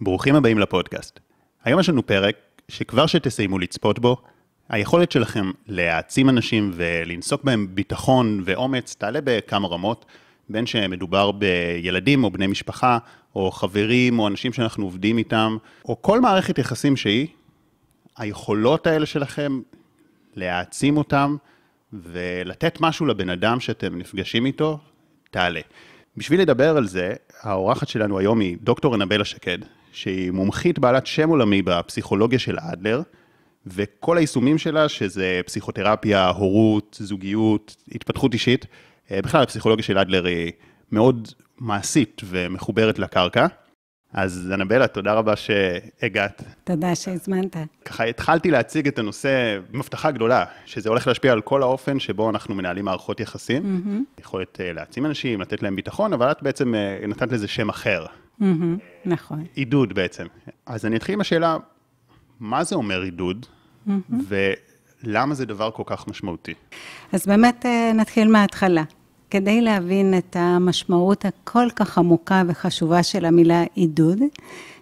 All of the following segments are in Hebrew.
ברוכים הבאים לפודקאסט. היום יש לנו פרק שכבר שתסיימו לצפות בו, היכולת שלכם להעצים אנשים ולנסוק בהם ביטחון ואומץ תעלה בכמה רמות, בין שמדובר בילדים או בני משפחה, או חברים או אנשים שאנחנו עובדים איתם, או כל מערכת יחסים שהיא, היכולות האלה שלכם, להעצים אותם ולתת משהו לבן אדם שאתם נפגשים איתו, תעלה. בשביל לדבר על זה, האורחת שלנו היום היא דוקטור אנבלה שקד, שהיא מומחית בעלת שם עולמי בפסיכולוגיה של אדלר, וכל היישומים שלה, שזה פסיכותרפיה, הורות, זוגיות, התפתחות אישית, אה, בכלל הפסיכולוגיה של אדלר היא מאוד מעשית ומחוברת לקרקע. אז אנבלה, תודה רבה שהגעת. תודה שהזמנת. ככה התחלתי להציג את הנושא במבטחה גדולה, שזה הולך להשפיע על כל האופן שבו אנחנו מנהלים מערכות יחסים. Mm-hmm. יכולת אה, להעצים אנשים, לתת להם ביטחון, אבל את בעצם אה, נתת לזה שם אחר. נכון. עידוד בעצם. אז אני אתחיל עם השאלה, מה זה אומר עידוד. ולמה זה דבר כל כך משמעותי? אז באמת אה, נתחיל מההתחלה. כדי להבין את המשמעות הכל כך עמוקה וחשובה של המילה עידוד,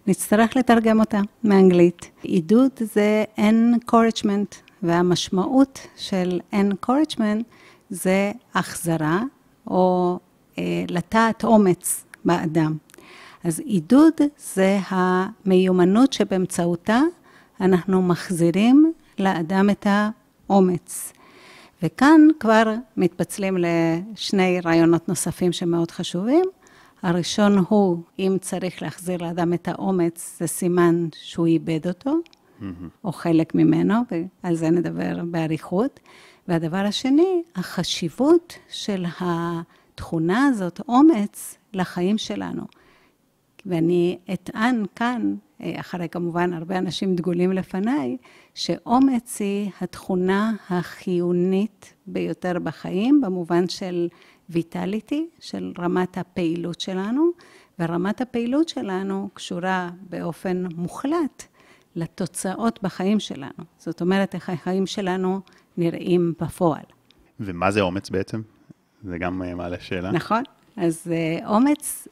נצטרך לתרגם אותה מאנגלית. עידוד זה encouragement, והמשמעות של encouragement זה החזרה או אה, לטעת אומץ באדם. אז עידוד זה המיומנות שבאמצעותה אנחנו מחזירים לאדם את האומץ. וכאן כבר מתפצלים לשני רעיונות נוספים שמאוד חשובים. הראשון הוא, אם צריך להחזיר לאדם את האומץ, זה סימן שהוא איבד אותו, mm-hmm. או חלק ממנו, ועל זה נדבר באריכות. והדבר השני, החשיבות של התכונה הזאת, אומץ, לחיים שלנו. ואני אטען כאן, אה, אחרי כמובן הרבה אנשים דגולים לפניי, שאומץ היא התכונה החיונית ביותר בחיים, במובן של ויטליטי, של רמת הפעילות שלנו, ורמת הפעילות שלנו קשורה באופן מוחלט לתוצאות בחיים שלנו. זאת אומרת, איך החיים שלנו נראים בפועל. ומה זה אומץ בעצם? זה גם אה, מעלה שאלה. נכון. אז אה, אומץ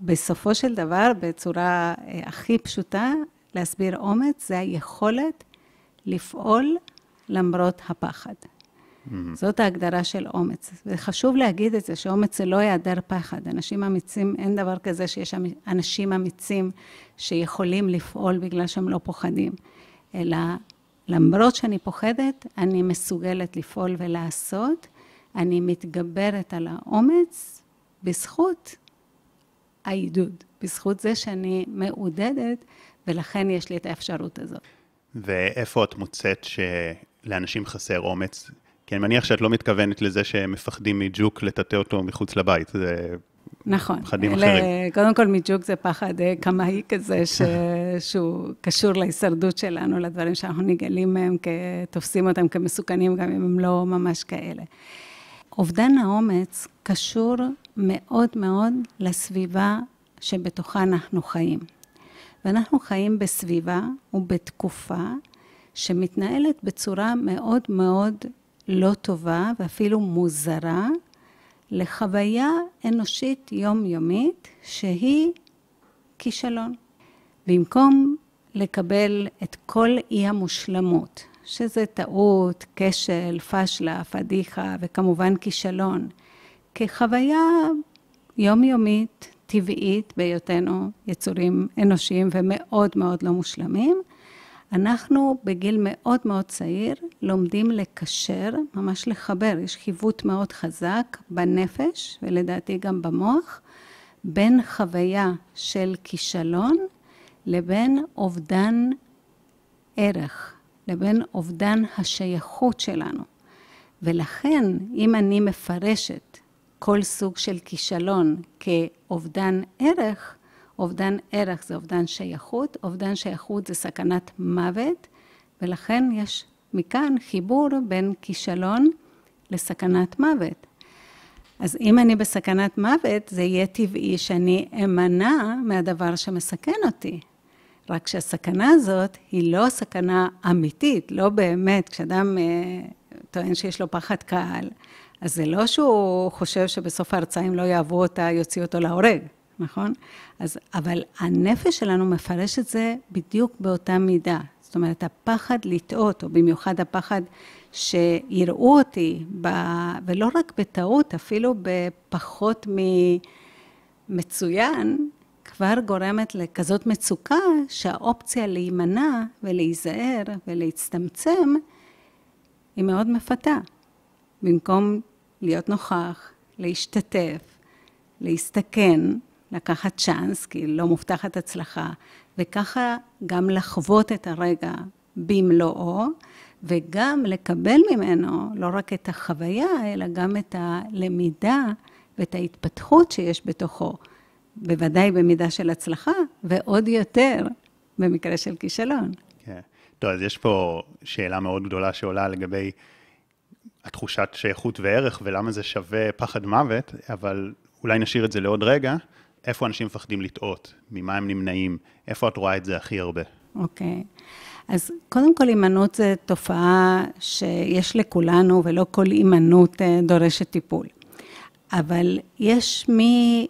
בסופו של דבר, בצורה אה, הכי פשוטה, להסביר אומץ, זה היכולת לפעול למרות הפחד. Mm-hmm. זאת ההגדרה של אומץ. וחשוב להגיד את זה, שאומץ זה לא היעדר פחד. אנשים אמיצים, אין דבר כזה שיש אנשים אמיצים שיכולים לפעול בגלל שהם לא פוחדים. אלא למרות שאני פוחדת, אני מסוגלת לפעול ולעשות. אני מתגברת על האומץ בזכות העידוד, בזכות זה שאני מעודדת, ולכן יש לי את האפשרות הזאת. ואיפה את מוצאת שלאנשים חסר אומץ? כי אני מניח שאת לא מתכוונת לזה שהם מפחדים מג'וק לטאטא אותו מחוץ לבית, זה נכון. פחדים אלה, אחרים. קודם כל, מג'וק זה פחד אה, קמאי כזה, ש... שהוא קשור להישרדות שלנו, לדברים שאנחנו נגלים מהם, תופסים אותם כמסוכנים, גם אם הם לא ממש כאלה. אובדן האומץ קשור מאוד מאוד לסביבה שבתוכה אנחנו חיים. ואנחנו חיים בסביבה ובתקופה שמתנהלת בצורה מאוד מאוד לא טובה ואפילו מוזרה לחוויה אנושית יומיומית שהיא כישלון. במקום לקבל את כל אי המושלמות, שזה טעות, כשל, פשלה, פדיחה וכמובן כישלון, כחוויה יומיומית, טבעית, בהיותנו יצורים אנושיים ומאוד מאוד לא מושלמים, אנחנו בגיל מאוד מאוד צעיר לומדים לקשר, ממש לחבר, יש חיווט מאוד חזק בנפש ולדעתי גם במוח, בין חוויה של כישלון לבין אובדן ערך, לבין אובדן השייכות שלנו. ולכן, אם אני מפרשת כל סוג של כישלון כאובדן ערך, אובדן ערך זה אובדן שייכות, אובדן שייכות זה סכנת מוות, ולכן יש מכאן חיבור בין כישלון לסכנת מוות. אז אם אני בסכנת מוות, זה יהיה טבעי שאני אמנע מהדבר שמסכן אותי. רק שהסכנה הזאת היא לא סכנה אמיתית, לא באמת. כשאדם אה, טוען שיש לו פחד קהל, אז זה לא שהוא חושב שבסוף ההרצאה, אם לא יאהבו אותה, יוציאו אותו להורג. נכון? אז, אבל הנפש שלנו מפרש את זה בדיוק באותה מידה. זאת אומרת, הפחד לטעות, או במיוחד הפחד שיראו אותי, ב, ולא רק בטעות, אפילו בפחות ממצוין, כבר גורמת לכזאת מצוקה שהאופציה להימנע ולהיזהר ולהצטמצם היא מאוד מפתה. במקום להיות נוכח, להשתתף, להסתכן, לקחת צ'אנס, כי לא מובטחת הצלחה, וככה גם לחוות את הרגע במלואו, וגם לקבל ממנו לא רק את החוויה, אלא גם את הלמידה ואת ההתפתחות שיש בתוכו. בוודאי במידה של הצלחה, ועוד יותר במקרה של כישלון. כן. טוב, אז יש פה שאלה מאוד גדולה שעולה לגבי התחושת שייכות וערך, ולמה זה שווה פחד מוות, אבל אולי נשאיר את זה לעוד רגע. איפה אנשים מפחדים לטעות? ממה הם נמנעים? איפה את רואה את זה הכי הרבה? אוקיי. Okay. אז קודם כל, הימנעות זו תופעה שיש לכולנו, ולא כל הימנעות אה, דורשת טיפול. אבל יש מי...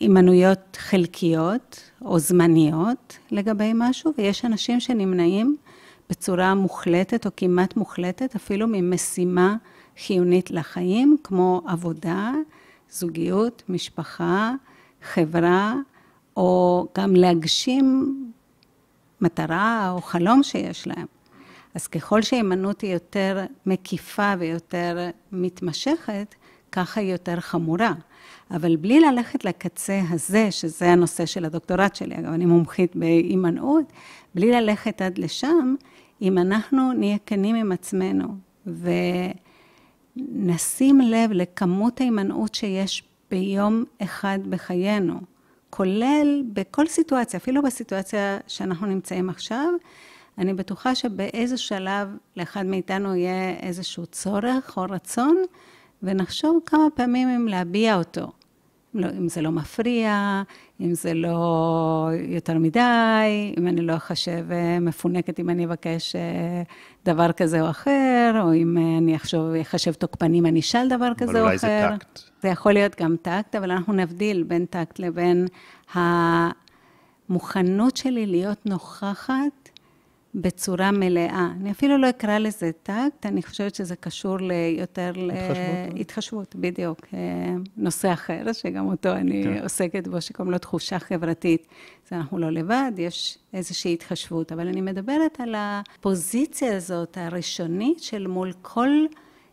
הימנויות חלקיות או זמניות לגבי משהו, ויש אנשים שנמנעים בצורה מוחלטת או כמעט מוחלטת, אפילו ממשימה חיונית לחיים, כמו עבודה, זוגיות, משפחה, חברה, או גם להגשים מטרה או חלום שיש להם. אז ככל שההימנעות היא יותר מקיפה ויותר מתמשכת, ככה היא יותר חמורה. אבל בלי ללכת לקצה הזה, שזה הנושא של הדוקטורט שלי, אגב, אני מומחית בהימנעות, בלי ללכת עד לשם, אם אנחנו נהיה כנים עם עצמנו ונשים לב לכמות ההימנעות שיש ביום אחד בחיינו, כולל בכל סיטואציה, אפילו בסיטואציה שאנחנו נמצאים עכשיו, אני בטוחה שבאיזה שלב לאחד מאיתנו יהיה איזשהו צורך או רצון, ונחשוב כמה פעמים אם להביע אותו. לא, אם זה לא מפריע, אם זה לא יותר מדי, אם אני לא אחשב אה, מפונקת אם אני אבקש אה, דבר כזה או אחר, או אם אה, אני אחשוב, אחשב תוקפני אם אני אשאל דבר כזה או אחר. אבל אולי זה טקט. זה יכול להיות גם טקט, אבל אנחנו נבדיל בין טקט לבין המוכנות שלי להיות נוכחת בצורה מלאה. אני אפילו לא אקרא לזה טקט, אני חושבת שזה קשור ליותר להתחשבות, בדיוק. אה, נושא אחר, שגם אותו אני כן. עוסקת בו, שקוראים לו תחושה חברתית. אז אנחנו לא לבד, יש איזושהי התחשבות. אבל אני מדברת על הפוזיציה הזאת, הראשונית, של מול כל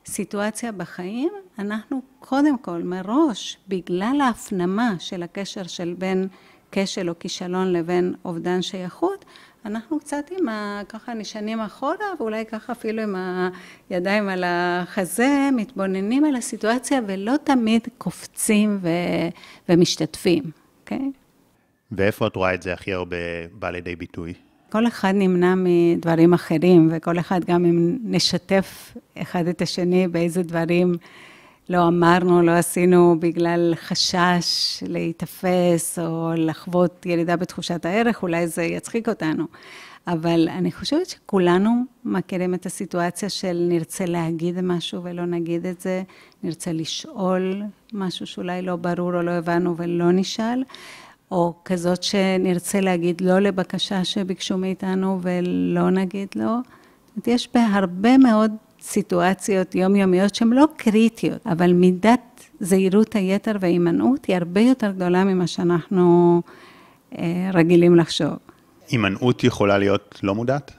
סיטואציה בחיים, אנחנו קודם כל, מראש, בגלל ההפנמה של הקשר של בין כשל או כישלון לבין אובדן שייכות, אנחנו קצת עם ה... ככה נשענים אחורה, ואולי ככה אפילו עם הידיים על החזה, מתבוננים על הסיטואציה, ולא תמיד קופצים ו... ומשתתפים, אוקיי? Okay? ואיפה את רואה את זה הכי הרבה בא לידי ביטוי? כל אחד נמנע מדברים אחרים, וכל אחד גם אם נשתף אחד את השני באיזה דברים לא אמרנו, לא עשינו בגלל חשש להיתפס או לחוות ירידה בתחושת הערך, אולי זה יצחיק אותנו. אבל אני חושבת שכולנו מכירים את הסיטואציה של נרצה להגיד משהו ולא נגיד את זה, נרצה לשאול משהו שאולי לא ברור או לא הבנו ולא נשאל, או כזאת שנרצה להגיד לא לבקשה שביקשו מאיתנו ולא נגיד לא. זאת אומרת, יש בהרבה מאוד סיטואציות יומיומיות שהן לא קריטיות, אבל מידת זהירות היתר וההימנעות היא הרבה יותר גדולה ממה שאנחנו אה, רגילים לחשוב. הימנעות יכולה להיות לא מודעת?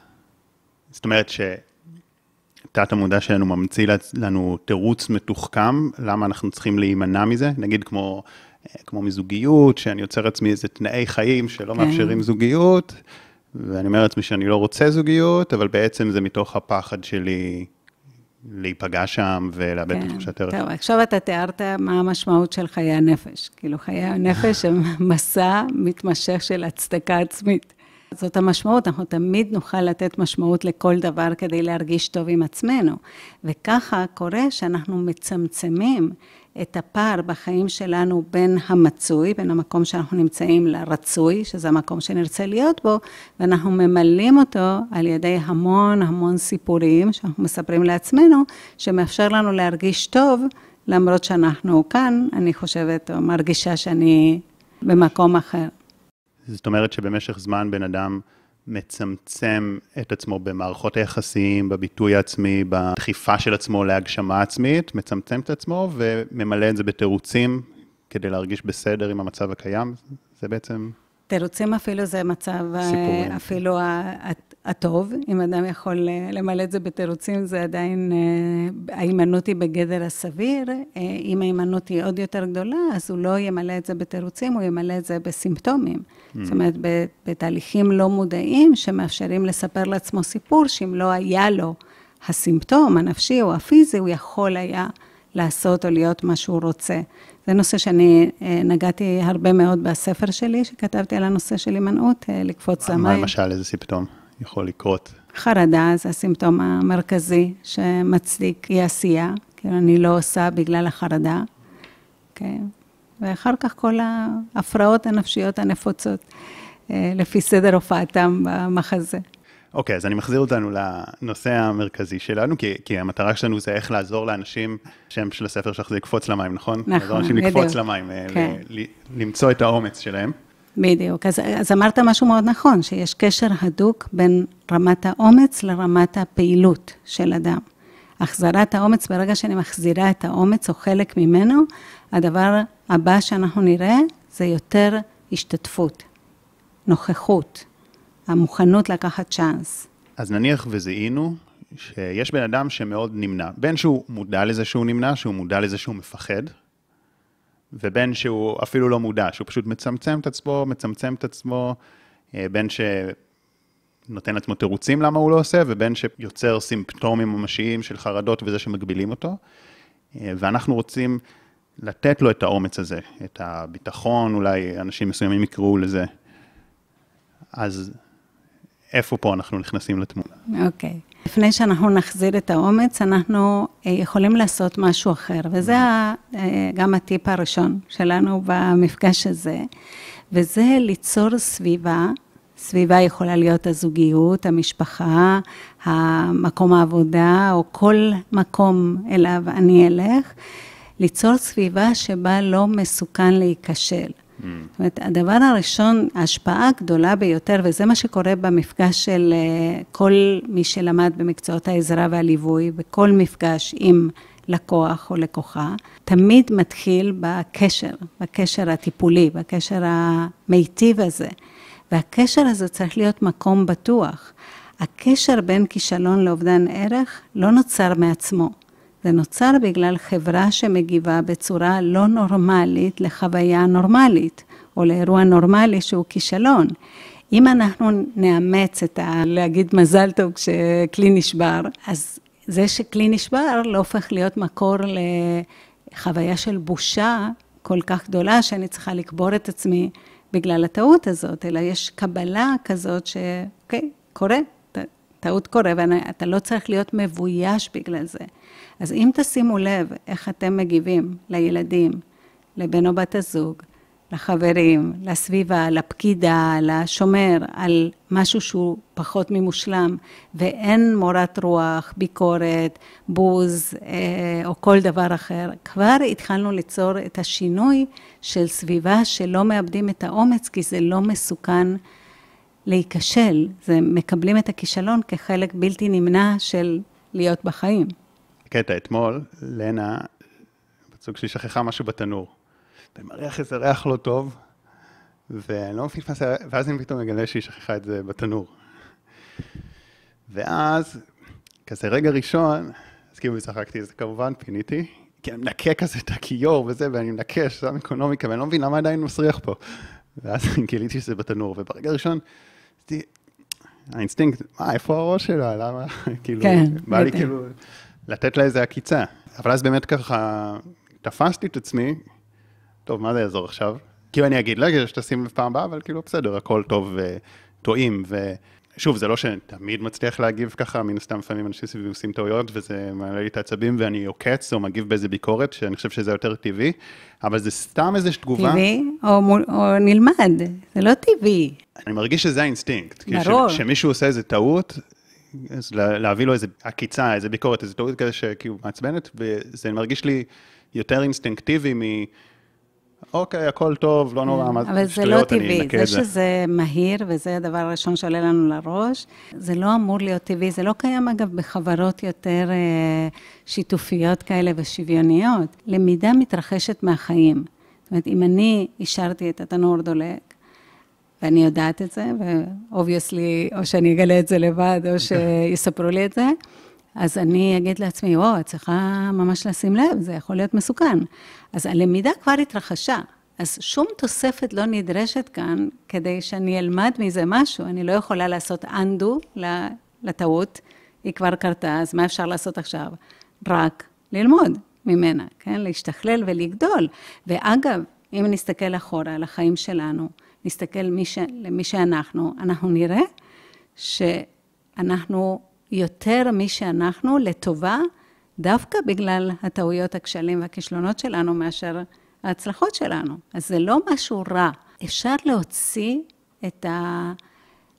זאת אומרת שתת המודע שלנו ממציא לנו תירוץ מתוחכם, למה אנחנו צריכים להימנע מזה? נגיד כמו, אה, כמו מזוגיות, שאני יוצר לעצמי איזה תנאי חיים שלא כן. מאפשרים זוגיות, ואני אומר לעצמי שאני לא רוצה זוגיות, אבל בעצם זה מתוך הפחד שלי להיפגע שם ולאבד כן, את תחושת ערך. טוב, עכשיו אתה תיארת מה המשמעות של חיי הנפש. כאילו, חיי הנפש הם מסע מתמשך של הצדקה עצמית. זאת המשמעות, אנחנו תמיד נוכל לתת משמעות לכל דבר כדי להרגיש טוב עם עצמנו. וככה קורה שאנחנו מצמצמים את הפער בחיים שלנו בין המצוי, בין המקום שאנחנו נמצאים לרצוי, שזה המקום שנרצה להיות בו, ואנחנו ממלאים אותו על ידי המון המון סיפורים שאנחנו מספרים לעצמנו, שמאפשר לנו להרגיש טוב למרות שאנחנו כאן, אני חושבת או מרגישה שאני במקום אחר. זאת אומרת שבמשך זמן בן אדם מצמצם את עצמו במערכות היחסים, בביטוי העצמי, בדחיפה של עצמו להגשמה עצמית, מצמצם את עצמו וממלא את זה בתירוצים כדי להרגיש בסדר עם המצב הקיים, זה בעצם... תירוצים אפילו זה מצב, אה, סיפורים. אפילו הטוב, אם אדם יכול אה, למלא את זה בתירוצים, זה עדיין, אה, ההימנעות היא בגדר הסביר. אם ההימנעות היא עוד יותר גדולה, אז הוא לא ימלא את זה בתירוצים, הוא ימלא את זה בסימפטומים. Mm. זאת אומרת, בתהליכים לא מודעים שמאפשרים לספר לעצמו סיפור, שאם לא היה לו הסימפטום הנפשי או הפיזי, הוא יכול היה לעשות או להיות מה שהוא רוצה. זה נושא שאני אה, נגעתי הרבה מאוד בספר שלי, שכתבתי על הנושא של הימנעות, אה, לקפוץ למים. מה למשל, איזה סימפטום יכול לקרות? חרדה זה הסימפטום המרכזי שמצדיק אי עשייה, כאילו אני לא עושה בגלל החרדה, כן? ואחר כך כל ההפרעות הנפשיות הנפוצות, אה, לפי סדר הופעתם במחזה. אוקיי, okay, אז אני מחזיר אותנו לנושא המרכזי שלנו, כי, כי המטרה שלנו זה איך לעזור לאנשים, שם של הספר שלך זה לקפוץ למים, נכון? נכון, לעזור לאנשים לקפוץ למים, אה, כן. ל, ל, למצוא את האומץ שלהם. בדיוק, אז, אז אמרת משהו מאוד נכון, שיש קשר הדוק בין רמת האומץ לרמת הפעילות של אדם. החזרת האומץ, ברגע שאני מחזירה את האומץ או חלק ממנו, הדבר הבא שאנחנו נראה זה יותר השתתפות, נוכחות. המוכנות לקחת צ'אנס. אז נניח וזיהינו שיש בן אדם שמאוד נמנע, בין שהוא מודע לזה שהוא נמנע, שהוא מודע לזה שהוא מפחד, ובין שהוא אפילו לא מודע, שהוא פשוט מצמצם את עצמו, מצמצם את עצמו, אה, בין שנותן לעצמו תירוצים למה הוא לא עושה, ובין שיוצר סימפטומים ממשיים של חרדות וזה שמגבילים אותו. אה, ואנחנו רוצים לתת לו את האומץ הזה, את הביטחון, אולי אנשים מסוימים יקראו לזה. אז איפה פה אנחנו נכנסים לתמונה? אוקיי. Okay. לפני שאנחנו נחזיר את האומץ, אנחנו אה, יכולים לעשות משהו אחר, וזה אה, גם הטיפ הראשון שלנו במפגש הזה, וזה ליצור סביבה, סביבה יכולה להיות הזוגיות, המשפחה, המקום העבודה, או כל מקום אליו אני אלך, ליצור סביבה שבה לא מסוכן להיכשל. Mm. זאת אומרת, הדבר הראשון, ההשפעה הגדולה ביותר, וזה מה שקורה במפגש של אה, כל מי שלמד במקצועות העזרה והליווי, בכל מפגש עם לקוח או לקוחה, תמיד מתחיל בקשר, בקשר הטיפולי, בקשר המיטיב הזה. והקשר הזה צריך להיות מקום בטוח. הקשר בין כישלון לאובדן ערך לא נוצר מעצמו. זה נוצר בגלל חברה שמגיבה בצורה לא נורמלית לחוויה נורמלית, או לאירוע נורמלי שהוא כישלון. אם אנחנו נאמץ את ה... להגיד מזל טוב כשכלי נשבר, אז זה שכלי נשבר לא הופך להיות מקור לחוויה של בושה כל כך גדולה, שאני צריכה לקבור את עצמי בגלל הטעות הזאת, אלא יש קבלה כזאת שאוקיי, קורה, טעות קורה, ואתה לא צריך להיות מבויש בגלל זה. אז אם תשימו לב איך אתם מגיבים לילדים, לבן או בת הזוג, לחברים, לסביבה, לפקידה, לשומר, על משהו שהוא פחות ממושלם, ואין מורת רוח, ביקורת, בוז אה, או כל דבר אחר, כבר התחלנו ליצור את השינוי של סביבה שלא מאבדים את האומץ, כי זה לא מסוכן להיכשל, זה מקבלים את הכישלון כחלק בלתי נמנע של להיות בחיים. קטע, אתמול, לנה, בצוג שלי שכחה משהו בתנור. ומריח איזה ריח לא טוב, ואני לא מפספס, ואז אני פתאום מגלה שהיא שכחה את זה בתנור. ואז, כזה רגע ראשון, אז כאילו צחקתי, אז כמובן פיניתי, כי אני מנקה כזה את הכיור וזה, ואני מנקה, שם אקונומיקה, ואני לא מבין למה עדיין מסריח פה. ואז גיליתי שזה בתנור, וברגע הראשון, האינסטינקט, מה, איפה הראש שלה, למה, כאילו, כן, בא לי כאילו לתת לה איזה עקיצה. אבל אז באמת ככה תפסתי את עצמי, טוב, מה זה יעזור עכשיו? כאילו אני אגיד, לא, שתשים לב פעם הבאה, אבל כאילו בסדר, הכל טוב וטועים. ושוב, זה לא שתמיד מצליח להגיב ככה, מן הסתם לפעמים אנשים סביבי עושים טעויות, וזה מעלה לי את העצבים ואני עוקץ או מגיב באיזה ביקורת, שאני חושב שזה יותר טבעי, אבל זה סתם איזושהי תגובה. טבעי או, מול, או נלמד, זה לא טבעי. אני מרגיש שזה האינסטינקט. ברור. כשמישהו עושה איזה טעות, אז להביא לו איזה עקיצה, איזה ביקורת, איזה טעות כזה שכאילו מעצבנת, וזה מרגיש לי יותר אינסטינקטיבי מ... אוקיי, הכל טוב, לא נורא, מה אבל זה לא טבעי, זה שזה מהיר, וזה הדבר הראשון שעולה לנו לראש, זה לא אמור להיות טבעי, זה לא קיים אגב בחברות יותר אה, שיתופיות כאלה ושוויוניות. למידה מתרחשת מהחיים. זאת אומרת, אם אני השארתי את התנור דולק, ואני יודעת את זה, ו obviously, או שאני אגלה את זה לבד, או שיספרו לי את זה, אז אני אגיד לעצמי, וואו, את צריכה ממש לשים לב, זה יכול להיות מסוכן. אז הלמידה כבר התרחשה, אז שום תוספת לא נדרשת כאן כדי שאני אלמד מזה משהו. אני לא יכולה לעשות undo לטעות, היא כבר קרתה, אז מה אפשר לעשות עכשיו? רק ללמוד ממנה, כן? להשתכלל ולגדול. ואגב, אם נסתכל אחורה על החיים שלנו, נסתכל מי ש... למי שאנחנו, אנחנו נראה שאנחנו יותר מי שאנחנו לטובה, דווקא בגלל הטעויות, הכשלים והכישלונות שלנו, מאשר ההצלחות שלנו. אז זה לא משהו רע. אפשר להוציא את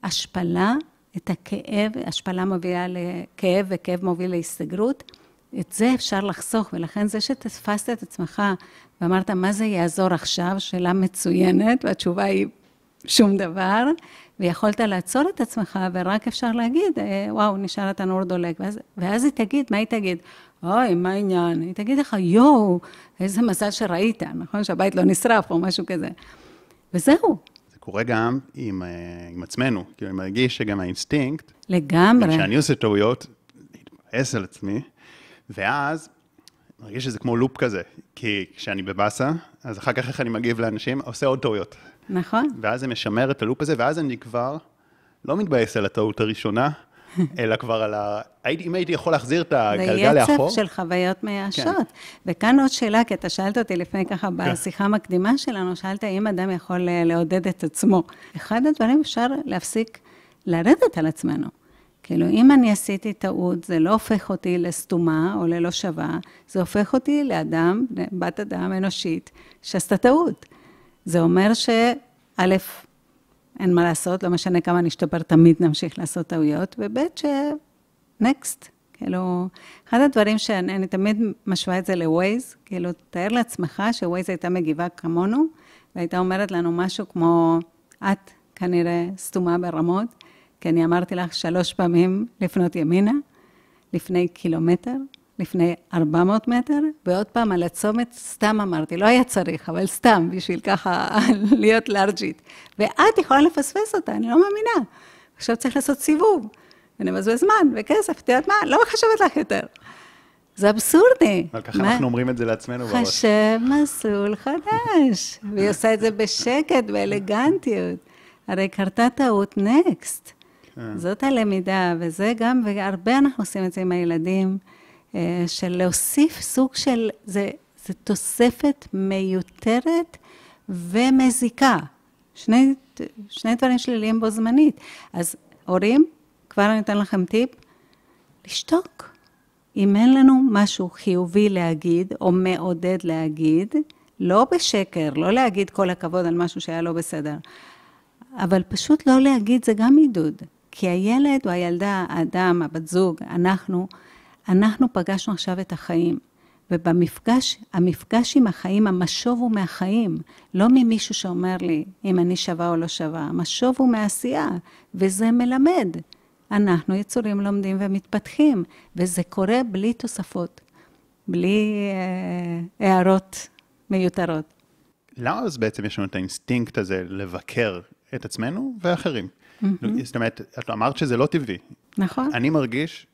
ההשפלה, את הכאב, השפלה מובילה לכאב וכאב מוביל להסתגרות. את זה אפשר לחסוך, ולכן זה שתפסת את עצמך ואמרת, מה זה יעזור עכשיו? שאלה מצוינת, והתשובה היא שום דבר, ויכולת לעצור את עצמך, ורק אפשר להגיד, אה, וואו, נשאר התנור דולק. ואז, ואז היא תגיד, מה היא תגיד? אוי, מה העניין? היא תגיד לך, יואו, איזה מזל שראית, נכון? שהבית לא נשרף או משהו כזה. וזהו. זה קורה גם עם, אה, עם עצמנו, כאילו, אני מרגיש שגם האינסטינקט, לגמרי. כשאני עושה טעויות, להתבאס על עצמי, ואז מרגיש שזה כמו לופ כזה, כי כשאני בבאסה, אז אחר כך איך אני מגיב לאנשים, עושה עוד טעויות. נכון. ואז זה משמר את הלופ הזה, ואז אני כבר לא מתבאס על הטעות הראשונה, אלא כבר על ה... הייתי, אם הייתי יכול להחזיר את הגלגל לאחור. זה יצף של חוויות מייאשות. כן. וכאן עוד שאלה, כי אתה שאלת אותי לפני ככה כן. בשיחה המקדימה שלנו, שאלת אם אדם יכול אה, לעודד את עצמו. אחד הדברים אפשר להפסיק לרדת על עצמנו. כאילו, אם אני עשיתי טעות, זה לא הופך אותי לסתומה או ללא שווה, זה הופך אותי לאדם, בת אדם אנושית, שעשתה טעות. זה אומר שא', אין מה לעשות, לא משנה כמה נשתפר, תמיד נמשיך לעשות טעויות, וב', שנקסט. כאילו, אחד הדברים שאני תמיד משווה את זה ל-Waze, כאילו, תאר לעצמך ש-Waze הייתה מגיבה כמונו, והייתה אומרת לנו משהו כמו, את כנראה סתומה ברמות, כי אני אמרתי לך שלוש פעמים לפנות ימינה, לפני קילומטר, לפני 400 מטר, ועוד פעם על הצומת סתם אמרתי, לא היה צריך, אבל סתם, בשביל ככה להיות לארג'ית. ואת יכולה לפספס אותה, אני לא מאמינה. עכשיו צריך לעשות סיבוב, ונבזבז זמן וכסף, את יודעת מה? לא מחשבת לך יותר. זה אבסורדי. אבל ככה אנחנו אומרים את זה לעצמנו בראש. חשב מסלול חדש. והיא עושה את זה בשקט, באלגנטיות. הרי קרתה טעות נקסט. כן. זאת הלמידה, וזה גם, והרבה אנחנו עושים את זה עם הילדים. אה, של להוסיף סוג של, זה, זה תוספת מיותרת ומזיקה. שני, שני דברים שליליים בו זמנית. אז הורים, כבר אני אתן לכם טיפ, לשתוק. אם אין לנו משהו חיובי להגיד, או מעודד להגיד, לא בשקר, לא להגיד כל הכבוד על משהו שהיה לא בסדר, אבל פשוט לא להגיד זה גם עידוד. כי הילד או הילדה, האדם, הבת זוג, אנחנו, אנחנו פגשנו עכשיו את החיים, ובמפגש, המפגש עם החיים, המשוב הוא מהחיים, לא ממישהו שאומר לי אם אני שווה או לא שווה, המשוב הוא מעשייה, וזה מלמד. אנחנו יצורים לומדים ומתפתחים, וזה קורה בלי תוספות, בלי אה, הערות מיותרות. למה אז בעצם יש לנו את האינסטינקט הזה לבקר את עצמנו ואחרים? Mm-hmm. זאת אומרת, את אמרת שזה לא טבעי. נכון. אני מרגיש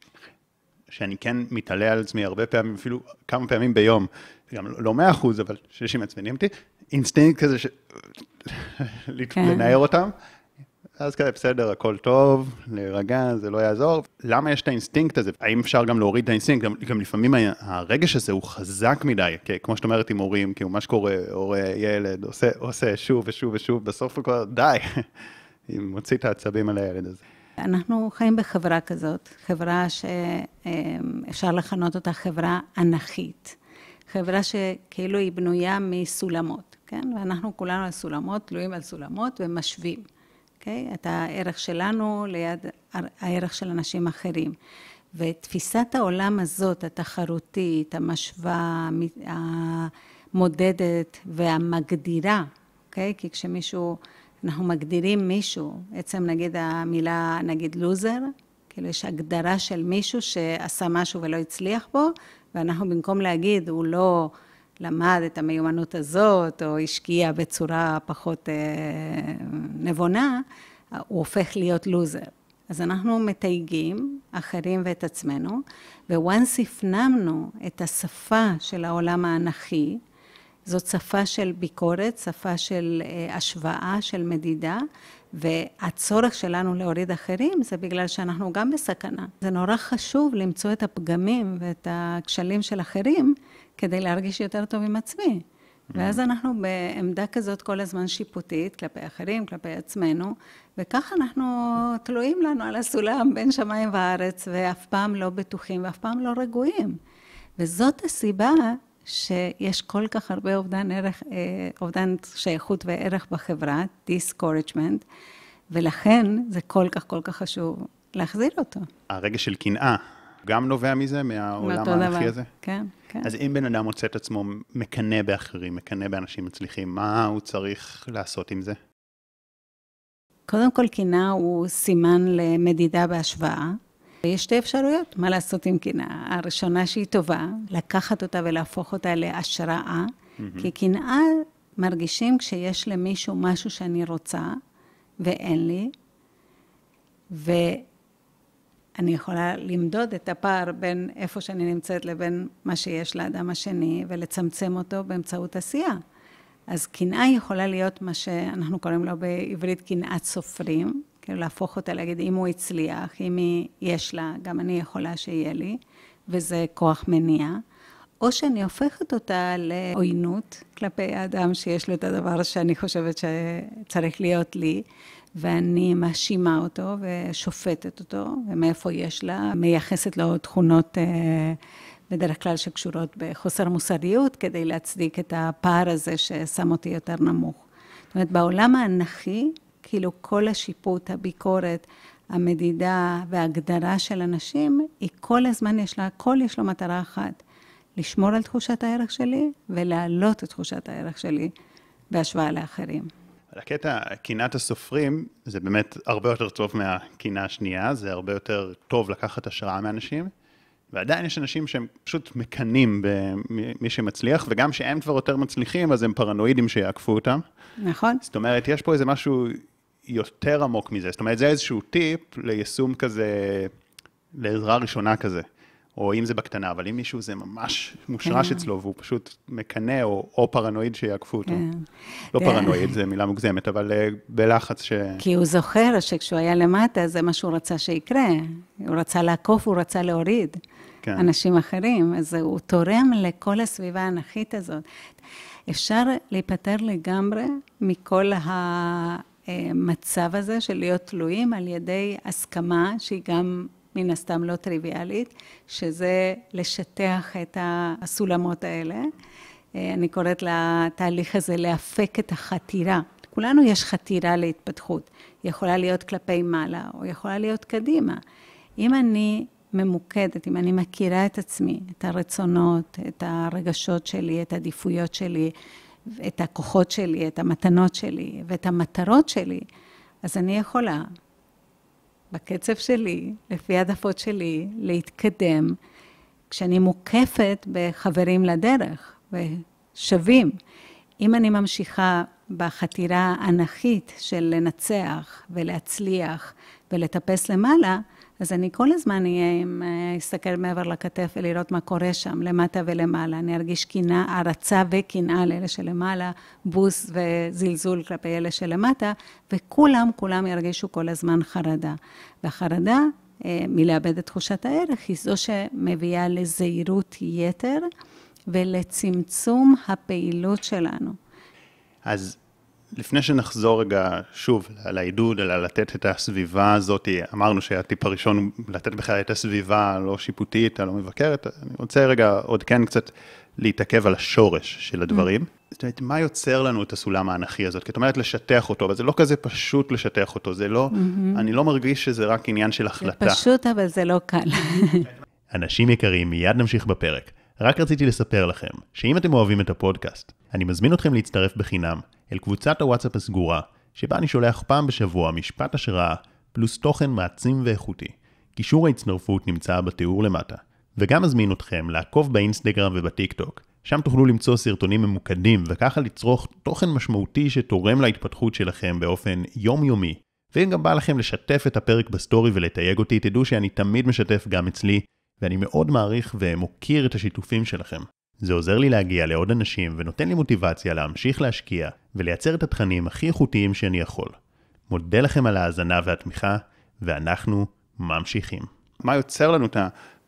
שאני כן מתעלה על עצמי הרבה פעמים, אפילו כמה פעמים ביום, גם לא מאה אחוז, אבל שאנשים מעצבנים אותי, אינסטינקט כזה, ש... כן. לנער אותם, אז כזה, בסדר, הכל טוב, להירגע, זה לא יעזור. למה יש את האינסטינקט הזה? האם אפשר גם להוריד את האינסטינקט? גם, גם לפעמים הרגש הזה הוא חזק מדי, כי כמו שאת אומרת עם הורים, כאילו מה שקורה, הורה, ילד, עושה, עושה שוב ושוב ושוב, בסוף הוא כבר, די, מוציא את העצבים על הילד הזה. אנחנו חיים בחברה כזאת, חברה שאפשר לכנות אותה חברה אנכית. חברה שכאילו היא בנויה מסולמות, כן? ואנחנו כולנו על סולמות, תלויים על סולמות ומשווים, אוקיי? את הערך שלנו ליד הערך של אנשים אחרים. ותפיסת העולם הזאת, התחרותית, המשווה, המודדת והמגדירה, אוקיי? כי כשמישהו, אנחנו מגדירים מישהו, עצם נגיד המילה, נגיד לוזר, כאילו יש הגדרה של מישהו שעשה משהו ולא הצליח בו, ואנחנו במקום להגיד, הוא לא למד את המיומנות הזאת, או השקיע בצורה פחות אה, נבונה, הוא הופך להיות לוזר. אז אנחנו מתייגים אחרים ואת עצמנו, וואנס הפנמנו את השפה של העולם האנכי, זאת שפה של ביקורת, שפה של אה, השוואה, של מדידה, והצורך שלנו להוריד אחרים זה בגלל שאנחנו גם בסכנה. זה נורא חשוב למצוא את הפגמים ואת הכשלים של אחרים כדי להרגיש יותר טוב עם עצמי. ואז אנחנו בעמדה כזאת כל הזמן שיפוטית, כלפי אחרים, כלפי עצמנו, וככה אנחנו תלויים לנו על הסולם בין שמיים וארץ, ואף פעם לא בטוחים ואף פעם לא רגועים. וזאת הסיבה שיש כל כך הרבה אובדן ערך, אה, אובדן שייכות וערך בחברה, discouragement, ולכן זה כל כך כל כך חשוב להחזיר אותו. הרגש של קנאה גם נובע מזה, מהעולם האנכי הזה? כן, כן. אז אם בן אדם מוצא את עצמו מקנא באחרים, מקנא באנשים מצליחים, מה הוא צריך לעשות עם זה? קודם כל, קנאה הוא סימן למדידה בהשוואה. יש שתי אפשרויות, מה לעשות עם קנאה. הראשונה שהיא טובה, לקחת אותה ולהפוך אותה להשראה, mm-hmm. כי קנאה מרגישים כשיש למישהו משהו שאני רוצה ואין לי, ואני יכולה למדוד את הפער בין איפה שאני נמצאת לבין מה שיש לאדם השני, ולצמצם אותו באמצעות עשייה. אז קנאה יכולה להיות מה שאנחנו קוראים לו בעברית קנאת סופרים, כאילו להפוך אותה, להגיד, אם הוא הצליח, אם היא, יש לה, גם אני יכולה שיהיה לי, וזה כוח מניע. או שאני הופכת אותה לעוינות כלפי האדם שיש לו את הדבר שאני חושבת שצריך להיות לי, ואני מאשימה אותו ושופטת אותו, ומאיפה יש לה, מייחסת לו תכונות אה, בדרך כלל שקשורות בחוסר מוסריות, כדי להצדיק את הפער הזה ששם אותי יותר נמוך. זאת אומרת, בעולם האנכי, כאילו כל השיפוט, הביקורת, המדידה וההגדרה של אנשים, היא כל הזמן יש לה, הכל יש לו מטרה אחת, לשמור על תחושת הערך שלי ולהעלות את תחושת הערך שלי בהשוואה לאחרים. הקטע, קנאת הסופרים, זה באמת הרבה יותר טוב מהקנאה השנייה, זה הרבה יותר טוב לקחת השראה מאנשים, ועדיין יש אנשים שהם פשוט מקנאים במי שמצליח, וגם שהם כבר יותר מצליחים, אז הם פרנואידים שיעקפו אותם. נכון. זאת אומרת, יש פה איזה משהו יותר עמוק מזה. זאת אומרת, זה איזשהו טיפ ליישום כזה, לעזרה ראשונה כזה. או אם זה בקטנה, אבל אם מישהו זה ממש מושרש כן. אצלו, והוא פשוט מקנא, או, או פרנואיד שיעקפו אותו. כן. לא. פרנואיד, זו מילה מוגזמת, אבל uh, בלחץ ש... כי הוא זוכר שכשהוא היה למטה, זה מה שהוא רצה שיקרה. הוא רצה לעקוף, הוא רצה להוריד כן. אנשים אחרים, אז הוא תורם לכל הסביבה האנכית הזאת. אפשר להיפטר לגמרי מכל ה... המצב הזה של להיות תלויים על ידי הסכמה שהיא גם מן הסתם לא טריוויאלית, שזה לשטח את הסולמות האלה. אני קוראת לתהליך הזה להפק את החתירה. כולנו יש חתירה להתפתחות. היא יכולה להיות כלפי מעלה, או יכולה להיות קדימה. אם אני ממוקדת, אם אני מכירה את עצמי, את הרצונות, את הרגשות שלי, את העדיפויות שלי, את הכוחות שלי, את המתנות שלי ואת המטרות שלי, אז אני יכולה, בקצב שלי, לפי העדפות שלי, להתקדם, כשאני מוקפת בחברים לדרך, ושווים. אם אני ממשיכה בחתירה האנכית של לנצח ולהצליח ולטפס למעלה, אז אני כל הזמן אהיה עם, אה, אסתכל מעבר לכתף ולראות מה קורה שם, למטה ולמעלה. אני ארגיש קנאה, הערצה וקנאה לאלה שלמעלה, בוס וזלזול כלפי אלה שלמטה, וכולם, כולם ירגישו כל הזמן חרדה. והחרדה אה, מלאבד את תחושת הערך היא זו שמביאה לזהירות יתר ולצמצום הפעילות שלנו. אז לפני שנחזור רגע שוב על העידוד, אלא לתת את הסביבה הזאת, אמרנו שהטיפ הראשון הוא לתת בכלל את הסביבה הלא שיפוטית, הלא מבקרת, אני רוצה רגע עוד כן קצת להתעכב על השורש של הדברים. Mm. זאת אומרת, מה יוצר לנו את הסולם האנכי הזאת? כי את אומרת לשטח אותו, אבל זה לא כזה פשוט לשטח אותו, זה לא, mm-hmm. אני לא מרגיש שזה רק עניין של החלטה. זה פשוט, אבל זה לא קל. אנשים יקרים, מיד נמשיך בפרק. רק רציתי לספר לכם, שאם אתם אוהבים את הפודקאסט, אני מזמין אתכם להצטרף בחינם אל קבוצת הוואטסאפ הסגורה, שבה אני שולח פעם בשבוע משפט השראה, פלוס תוכן מעצים ואיכותי. קישור ההצטרפות נמצא בתיאור למטה. וגם מזמין אתכם לעקוב באינסטגרם ובטיקטוק, שם תוכלו למצוא סרטונים ממוקדים וככה לצרוך תוכן משמעותי שתורם להתפתחות שלכם באופן יומיומי. ואם גם בא לכם לשתף את הפרק בסטורי ולתייג אותי, תדעו שאני תמיד משתף גם אצלי, ואני מאוד מעריך ומוקיר את השיתופים שלכם. זה עוזר לי להגיע לעוד אנשים ונותן לי מוטיבציה להמשיך להשקיע ולייצר את התכנים הכי איכותיים שאני יכול. מודה לכם על ההאזנה והתמיכה, ואנחנו ממשיכים. מה יוצר לנו את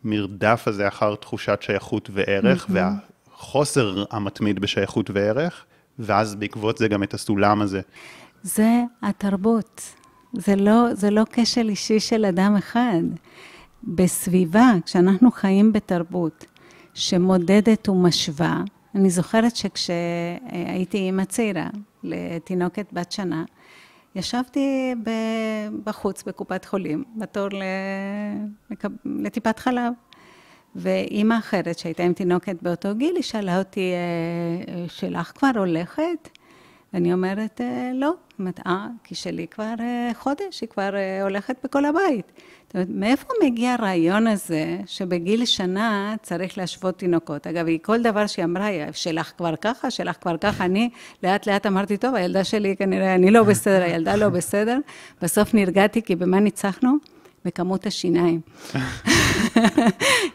המרדף הזה אחר תחושת שייכות וערך, mm-hmm. והחוסר המתמיד בשייכות וערך, ואז בעקבות זה גם את הסולם הזה? זה התרבות. זה לא, זה לא כשל אישי של אדם אחד. בסביבה, כשאנחנו חיים בתרבות שמודדת ומשווה, אני זוכרת שכשהייתי אימא צעירה לתינוקת בת שנה, ישבתי בחוץ בקופת חולים, בתור לטיפת חלב. ואימא אחרת שהייתה עם תינוקת באותו גיל, היא שאלה אותי, אה, שלך כבר הולכת? ואני אומרת, אה, לא. היא אומרת, אה, כי שלי כבר אה, חודש, היא כבר הולכת בכל הבית. זאת אומרת, מאיפה מגיע הרעיון הזה שבגיל שנה צריך להשוות תינוקות? אגב, היא כל דבר שהיא אמרה, שלך כבר ככה, שלך כבר ככה, אני לאט לאט אמרתי, טוב, הילדה שלי כנראה, אני לא בסדר, הילדה לא בסדר. בסוף נרגעתי, כי במה ניצחנו? בכמות השיניים. היא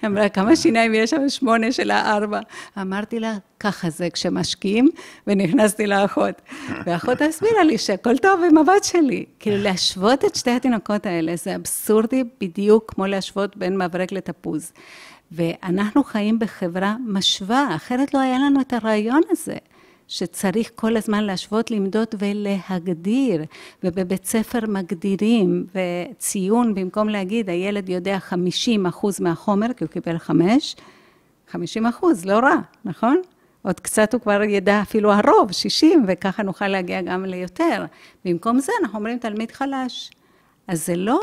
אמרה, כמה שיניים יש שם? שמונה של הארבע. אמרתי לה, ככה זה כשמשקיעים, ונכנסתי לאחות. ואחות הסבירה לי שהכל טוב עם הבת שלי. כאילו, להשוות את שתי התינוקות האלה, זה אבסורדי בדיוק כמו להשוות בין מברק לתפוז. ואנחנו חיים בחברה משווה, אחרת לא היה לנו את הרעיון הזה. שצריך כל הזמן להשוות, למדוד ולהגדיר, ובבית ספר מגדירים, וציון, במקום להגיד, הילד יודע 50 אחוז מהחומר, כי הוא קיבל חמש, 50 אחוז, לא רע, נכון? עוד קצת הוא כבר ידע אפילו הרוב, 60, וככה נוכל להגיע גם ליותר. במקום זה אנחנו אומרים תלמיד חלש. אז זה לא,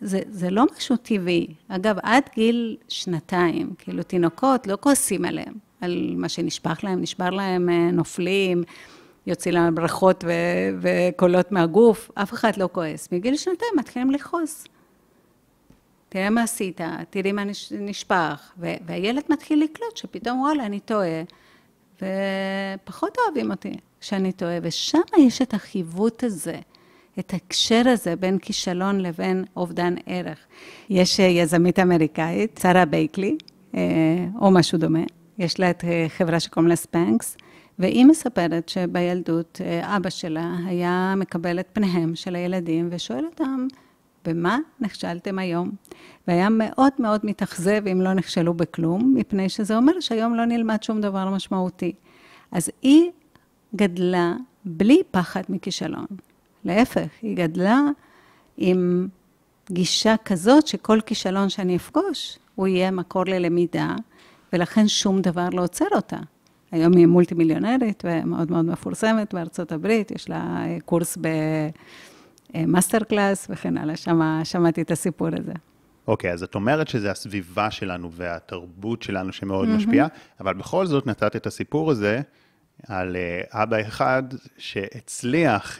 זה, זה לא משהו טבעי. אגב, עד גיל שנתיים, כאילו תינוקות לא כועסים עליהם. על מה שנשפך להם, נשבר להם, אה, נופלים, יוצאים להם ברכות ו- וקולות מהגוף, אף אחד לא כועס. מגיל שנתיים מתחילים לכעוס. תראה מה עשית, תראי מה נשפך. והילד מתחיל לקלוט שפתאום, וואלה, אני טועה, ופחות אוהבים אותי כשאני טועה. ושם יש את החיווט הזה, את ההקשר הזה בין כישלון לבין אובדן ערך. יש אה, יזמית אמריקאית, שרה בייקלי, אה, או משהו דומה, יש לה את אה, חברה שקוראים לה ספנקס, והיא מספרת שבילדות אה, אבא שלה היה מקבל את פניהם של הילדים ושואל אותם, במה נכשלתם היום? והיה מאוד מאוד מתאכזב אם לא נכשלו בכלום, מפני שזה אומר שהיום לא נלמד שום דבר משמעותי. אז היא גדלה בלי פחד מכישלון. להפך, היא גדלה עם גישה כזאת שכל כישלון שאני אפגוש, הוא יהיה מקור ללמידה, ולכן שום דבר לא עוצר אותה. היום היא מולטי מיליונרית ומאוד מאוד מפורסמת בארצות הברית, יש לה אה, קורס במאסטר קלאס וכן הלאה, שם שמעתי את הסיפור הזה. אוקיי, okay, אז את אומרת שזה הסביבה שלנו והתרבות שלנו שמאוד mm-hmm. משפיעה, אבל בכל זאת נתת את הסיפור הזה על uh, אבא אחד שהצליח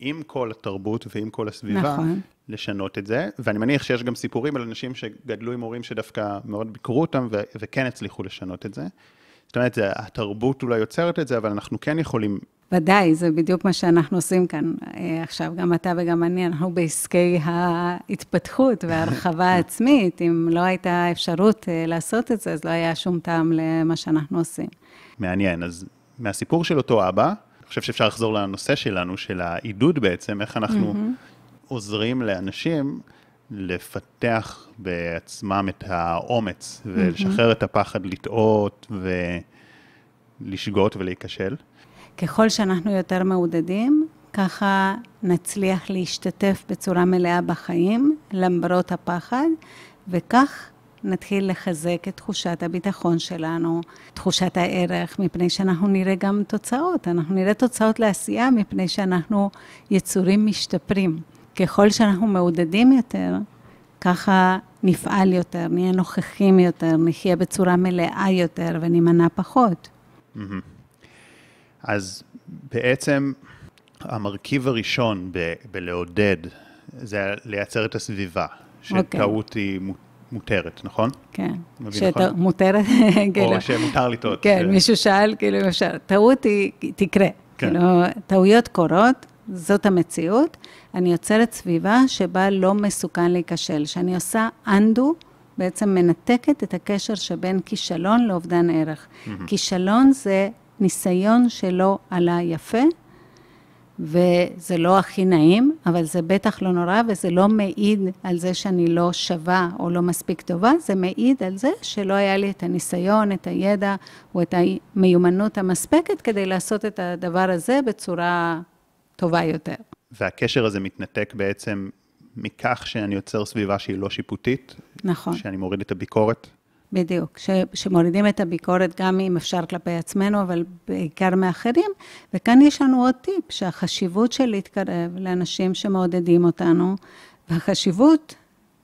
עם כל התרבות ועם כל הסביבה, נכון. לשנות את זה, ואני מניח שיש גם סיפורים על אנשים שגדלו עם הורים שדווקא מאוד ביקרו אותם ו- וכן הצליחו לשנות את זה. זאת אומרת, התרבות אולי יוצרת את זה, אבל אנחנו כן יכולים... ודאי, זה בדיוק מה שאנחנו עושים כאן אה, עכשיו, גם אתה וגם אני, אנחנו בעסקי ההתפתחות וההרחבה העצמית. אם לא הייתה אפשרות אה, לעשות את זה, אז לא היה שום טעם למה שאנחנו עושים. מעניין, אז מהסיפור של אותו אבא, אני חושב שאפשר לחזור לנושא שלנו, של העידוד בעצם, איך אנחנו mm-hmm. עוזרים לאנשים לפתח בעצמם את האומץ ולשחרר את הפחד לטעות ולשגות ולהיכשל. ככל שאנחנו יותר מעודדים, ככה נצליח להשתתף בצורה מלאה בחיים, למרות הפחד, וכך נתחיל לחזק את תחושת הביטחון שלנו, תחושת הערך, מפני שאנחנו נראה גם תוצאות. אנחנו נראה תוצאות לעשייה מפני שאנחנו יצורים משתפרים. ככל שאנחנו מעודדים יותר, ככה נפעל יותר, נהיה נוכחים יותר, נחיה בצורה מלאה יותר ונימנע פחות. אז בעצם המרכיב הראשון ב- בלעודד זה לייצר את הסביבה, אוקיי. שטעות okay. היא מותרת, נכון? כן, שט... נכון? מותרת, כאילו. או שמותר לטעות. כן, ש... מישהו שאל, כאילו, אם אפשר, טעות היא תקרה. כן. כאילו, טעויות קורות, זאת המציאות. אני יוצרת סביבה שבה לא מסוכן להיכשל. שאני עושה undo, בעצם מנתקת את הקשר שבין כישלון לאובדן ערך. Mm-hmm. כישלון זה ניסיון שלא עלה יפה, וזה לא הכי נעים, אבל זה בטח לא נורא, וזה לא מעיד על זה שאני לא שווה או לא מספיק טובה, זה מעיד על זה שלא היה לי את הניסיון, את הידע או את המיומנות המספקת כדי לעשות את הדבר הזה בצורה טובה יותר. והקשר הזה מתנתק בעצם מכך שאני יוצר סביבה שהיא לא שיפוטית? נכון. שאני מוריד את הביקורת? בדיוק, ש, שמורידים את הביקורת גם אם אפשר כלפי עצמנו, אבל בעיקר מאחרים. וכאן יש לנו עוד טיפ, שהחשיבות של להתקרב לאנשים שמעודדים אותנו, והחשיבות,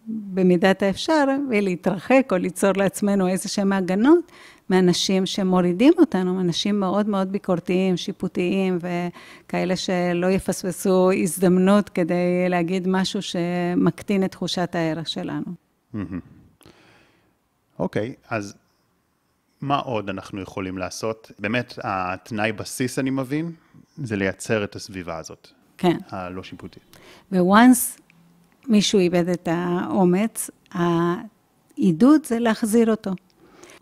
במידת האפשר, ולהתרחק או ליצור לעצמנו איזה שהם הגנות מאנשים שמורידים אותנו, אנשים מאוד מאוד ביקורתיים, שיפוטיים, וכאלה שלא יפספסו הזדמנות כדי להגיד משהו שמקטין את תחושת הערך שלנו. אוקיי, okay, אז מה עוד אנחנו יכולים לעשות? באמת, התנאי בסיס, אני מבין, זה לייצר את הסביבה הזאת. כן. הלא שיפוטית. וואנס מישהו איבד את האומץ, העידוד זה להחזיר אותו.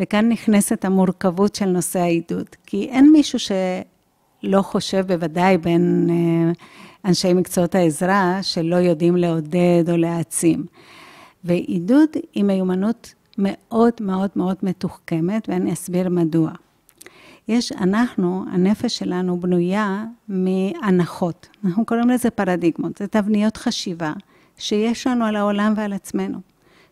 וכאן נכנסת המורכבות של נושא העידוד, כי אין מישהו שלא חושב, בוודאי בין אה, אנשי מקצועות העזרה, שלא יודעים לעודד או להעצים. ועידוד היא מיומנות מאוד מאוד מאוד מתוחכמת, ואני אסביר מדוע. יש, אנחנו, הנפש שלנו בנויה מהנחות. אנחנו קוראים לזה פרדיגמות, זה תבניות חשיבה שיש לנו על העולם ועל עצמנו.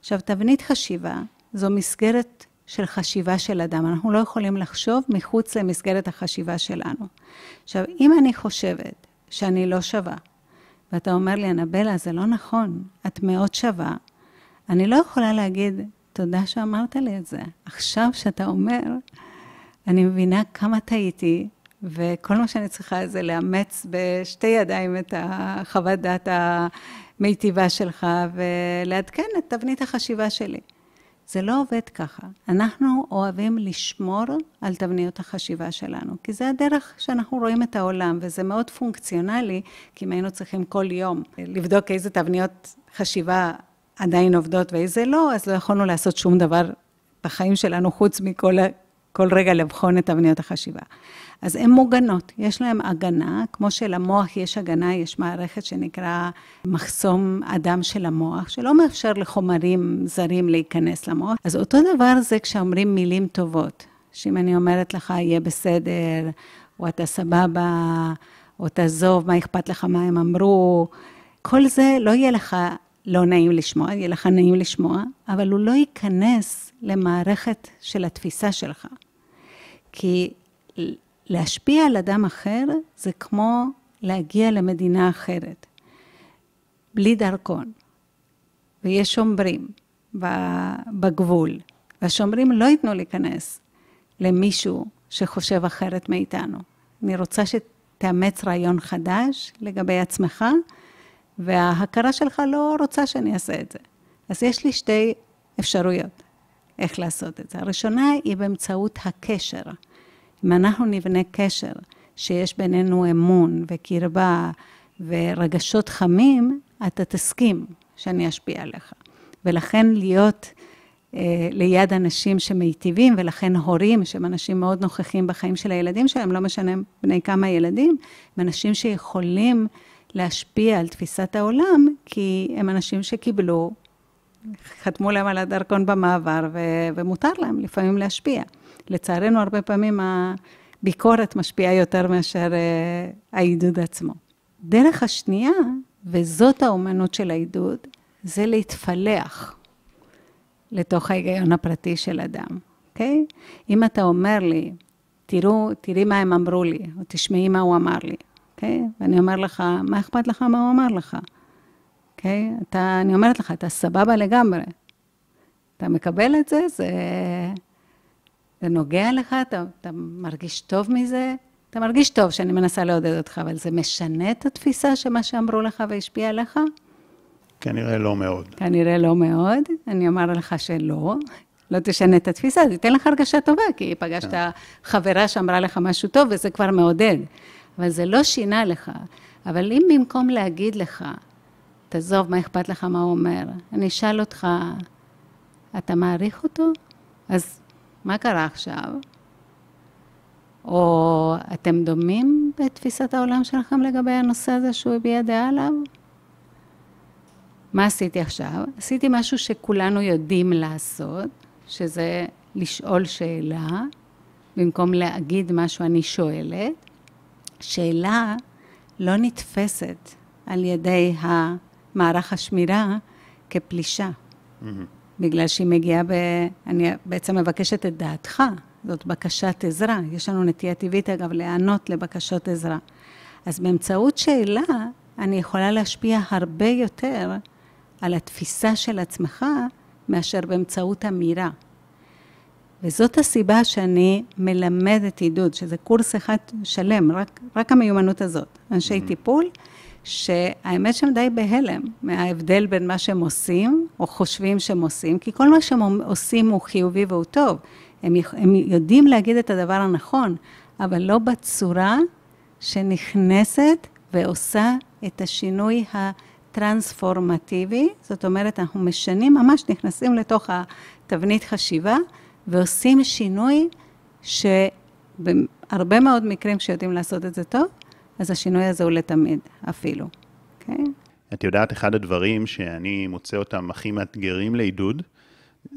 עכשיו, תבנית חשיבה זו מסגרת של חשיבה של אדם. אנחנו לא יכולים לחשוב מחוץ למסגרת החשיבה שלנו. עכשיו, אם אני חושבת שאני לא שווה, ואתה אומר לי, אנבלה, זה לא נכון, את מאוד שווה, אני לא יכולה להגיד, תודה שאמרת לי את זה. עכשיו שאתה אומר, אני מבינה כמה טעיתי, וכל מה שאני צריכה זה לאמץ בשתי ידיים את החוות דעת המיטיבה שלך, ולעדכן את תבנית החשיבה שלי. זה לא עובד ככה. אנחנו אוהבים לשמור על תבניות החשיבה שלנו, כי זה הדרך שאנחנו רואים את העולם, וזה מאוד פונקציונלי, כי אם היינו צריכים כל יום לבדוק איזה תבניות חשיבה עדיין עובדות ואיזה לא, אז לא יכולנו לעשות שום דבר בחיים שלנו, חוץ מכל כל רגע לבחון את תבניות החשיבה. אז הן מוגנות, יש להן הגנה, כמו שלמוח יש הגנה, יש מערכת שנקרא מחסום אדם של המוח, שלא מאפשר לחומרים זרים להיכנס למוח. אז אותו דבר זה כשאומרים מילים טובות, שאם אני אומרת לך, יהיה בסדר, או אתה סבבה, או תעזוב, מה אכפת לך מה הם אמרו, כל זה לא יהיה לך לא נעים לשמוע, יהיה לך נעים לשמוע, אבל הוא לא ייכנס למערכת של התפיסה שלך. כי להשפיע על אדם אחר זה כמו להגיע למדינה אחרת, בלי דרכון. ויש שומרים בגבול, והשומרים לא ייתנו להיכנס למישהו שחושב אחרת מאיתנו. אני רוצה שתאמץ רעיון חדש לגבי עצמך, וההכרה שלך לא רוצה שאני אעשה את זה. אז יש לי שתי אפשרויות איך לעשות את זה. הראשונה היא באמצעות הקשר. אם אנחנו נבנה קשר שיש בינינו אמון וקרבה ורגשות חמים, אתה תסכים שאני אשפיע עליך. ולכן להיות אה, ליד אנשים שמיטיבים, ולכן הורים שהם אנשים מאוד נוכחים בחיים של הילדים שלהם, לא משנה בני כמה ילדים, הם אנשים שיכולים להשפיע על תפיסת העולם, כי הם אנשים שקיבלו, חתמו להם על הדרכון במעבר, ו- ומותר להם לפעמים להשפיע. לצערנו, הרבה פעמים הביקורת משפיעה יותר מאשר uh, העידוד עצמו. דרך השנייה, וזאת האומנות של העידוד, זה להתפלח. לתוך ההיגיון הפרטי של אדם, אוקיי? Okay? אם אתה אומר לי, תראו, תראי מה הם אמרו לי, או תשמעי מה הוא אמר לי, אוקיי? Okay? ואני אומר לך, מה אכפת לך מה הוא אמר לך? אוקיי? Okay? אתה, אני אומרת לך, אתה סבבה לגמרי. אתה מקבל את זה, זה, זה נוגע לך, אתה, אתה מרגיש טוב מזה, אתה מרגיש טוב שאני מנסה לעודד אותך, אבל זה משנה את התפיסה שמה שאמרו לך והשפיע עליך? כנראה לא מאוד. כנראה לא מאוד. אני אומר לך שלא. לא תשנה את התפיסה, זה ייתן לך הרגשה טובה, כי פגשת כן. חברה שאמרה לך משהו טוב, וזה כבר מעודד. אבל זה לא שינה לך. אבל אם במקום להגיד לך, תעזוב, מה אכפת לך מה הוא אומר, אני אשאל אותך, אתה מעריך אותו? אז מה קרה עכשיו? או אתם דומים בתפיסת העולם שלכם לגבי הנושא הזה שהוא הביע דעה עליו? מה עשיתי עכשיו? עשיתי משהו שכולנו יודעים לעשות, שזה לשאול שאלה, במקום להגיד משהו אני שואלת. שאלה לא נתפסת על ידי המערך השמירה כפלישה. Mm-hmm. בגלל שהיא מגיעה ב... אני בעצם מבקשת את דעתך, זאת בקשת עזרה. יש לנו נטייה טבעית, אגב, להיענות לבקשות עזרה. אז באמצעות שאלה, אני יכולה להשפיע הרבה יותר על התפיסה של עצמך, מאשר באמצעות אמירה. וזאת הסיבה שאני מלמדת עידוד, שזה קורס אחד שלם, רק, רק המיומנות הזאת. אנשי mm-hmm. טיפול, שהאמת שהם די בהלם מההבדל בין מה שהם עושים, או חושבים שהם עושים, כי כל מה שהם עושים הוא חיובי והוא טוב. הם, הם יודעים להגיד את הדבר הנכון, אבל לא בצורה שנכנסת ועושה את השינוי הטרנספורמטיבי. זאת אומרת, אנחנו משנים, ממש נכנסים לתוך התבנית חשיבה, ועושים שינוי שבהרבה מאוד מקרים שיודעים לעשות את זה טוב, אז השינוי הזה הוא לתמיד, אפילו, אוקיי? Okay? את יודעת, אחד הדברים שאני מוצא אותם הכי מאתגרים לעידוד,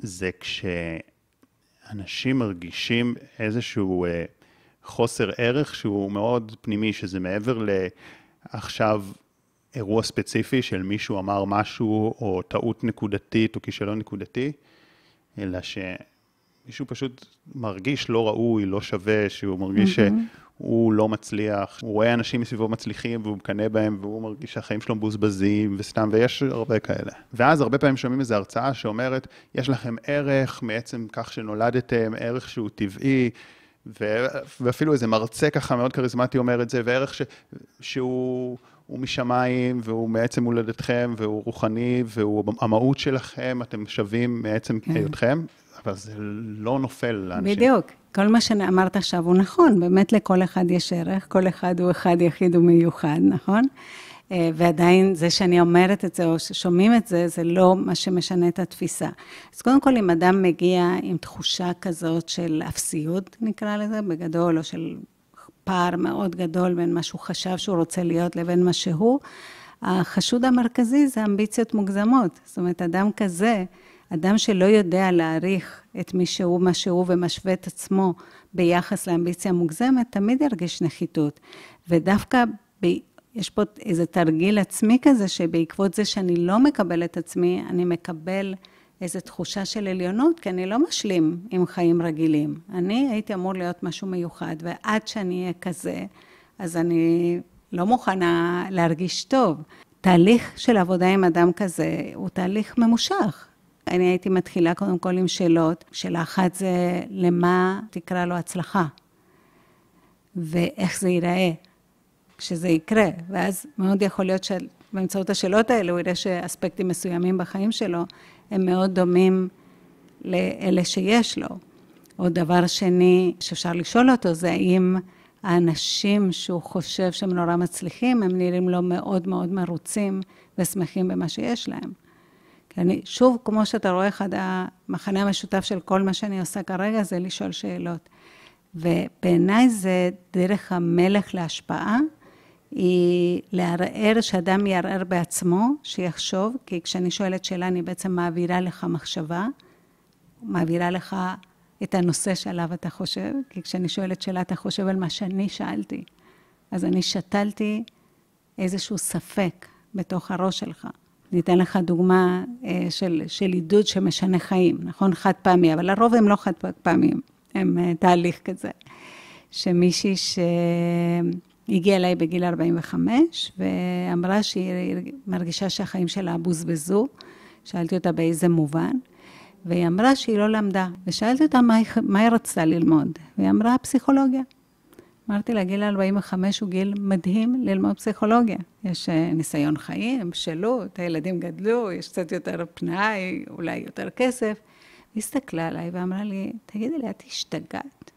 זה כשאנשים מרגישים איזשהו אה, חוסר ערך שהוא מאוד פנימי, שזה מעבר לעכשיו אירוע ספציפי של מישהו אמר משהו, או טעות נקודתית, או כישלון נקודתי, אלא ש... מישהו פשוט מרגיש לא ראוי, לא שווה, שהוא מרגיש mm-hmm. שהוא לא מצליח, הוא רואה אנשים מסביבו מצליחים והוא מקנא בהם והוא מרגיש שהחיים שלו מבוזבזים וסתם, ויש הרבה כאלה. ואז הרבה פעמים שומעים איזו הרצאה שאומרת, יש לכם ערך מעצם כך שנולדתם, ערך שהוא טבעי. ו... ואפילו איזה מרצה ככה מאוד כריזמטי אומר את זה, וערך ש... שהוא משמיים, והוא מעצם הולדתכם, והוא רוחני, והוא המהות שלכם, אתם שווים מעצם כן. היותכם, אבל זה לא נופל לאנשים. בדיוק. כל מה שאמרת עכשיו הוא נכון, באמת לכל אחד יש ערך, כל אחד הוא אחד יחיד ומיוחד, נכון? אה, ועדיין זה שאני אומרת את זה, או ששומעים את זה, זה לא מה שמשנה את התפיסה. אז קודם כל, אם אדם מגיע עם תחושה כזאת של אפסיות, נקרא לזה, בגדול, או של פער מאוד גדול בין מה שהוא חשב שהוא רוצה להיות לבין מה שהוא, החשוד המרכזי זה אמביציות מוגזמות. זאת אומרת, אדם כזה, אדם שלא יודע להעריך את מי שהוא, מה שהוא, ומשווה את עצמו ביחס לאמביציה מוגזמת, תמיד ירגיש נחיתות. ודווקא ב... יש פה איזה תרגיל עצמי כזה, שבעקבות זה שאני לא מקבל את עצמי, אני מקבל איזו תחושה של עליונות, כי אני לא משלים עם חיים רגילים. אני הייתי אמור להיות משהו מיוחד, ועד שאני אהיה כזה, אז אני לא מוכנה להרגיש טוב. תהליך של עבודה עם אדם כזה הוא תהליך ממושך. אני הייתי מתחילה קודם כל עם שאלות. שאלה אחת זה, למה תקרא לו הצלחה? ואיך זה ייראה כשזה יקרה? ואז מאוד יכול להיות שבאמצעות השאלות האלה הוא יראה שאספקטים מסוימים בחיים שלו הם מאוד דומים לאלה שיש לו. או דבר שני שאפשר לשאול אותו זה האם האנשים שהוא חושב שהם נורא מצליחים, הם נראים לו מאוד מאוד מרוצים ושמחים במה שיש להם. כי אני, שוב, כמו שאתה רואה, אחד המחנה המשותף של כל מה שאני עושה כרגע זה לשאול שאלות. ובעיניי זה דרך המלך להשפעה, היא לערער, שאדם יערער בעצמו, שיחשוב, כי כשאני שואלת שאלה, אני בעצם מעבירה לך מחשבה, מעבירה לך את הנושא שעליו אתה חושב, כי כשאני שואלת שאלה, אתה חושב על מה שאני שאלתי. אז אני שתלתי איזשהו ספק בתוך הראש שלך. ניתן לך דוגמה אה, של, של עידוד שמשנה חיים, נכון? חד פעמי, אבל לרוב הם לא חד פעמיים, הם אה, תהליך כזה. שמישהי שהגיעה אליי בגיל 45, ואמרה שהיא מרגישה שהחיים שלה בוזבזו. שאלתי אותה באיזה מובן, והיא אמרה שהיא לא למדה. ושאלתי אותה מה היא, מה היא רצתה ללמוד, והיא אמרה פסיכולוגיה. אמרתי לה, גיל 45 הוא גיל מדהים ללמוד פסיכולוגיה. יש אה, ניסיון חיים, בשלות, הילדים גדלו, יש קצת יותר פנאי, אולי יותר כסף. היא הסתכלה עליי ואמרה לי, תגידי לי, את השתגעת?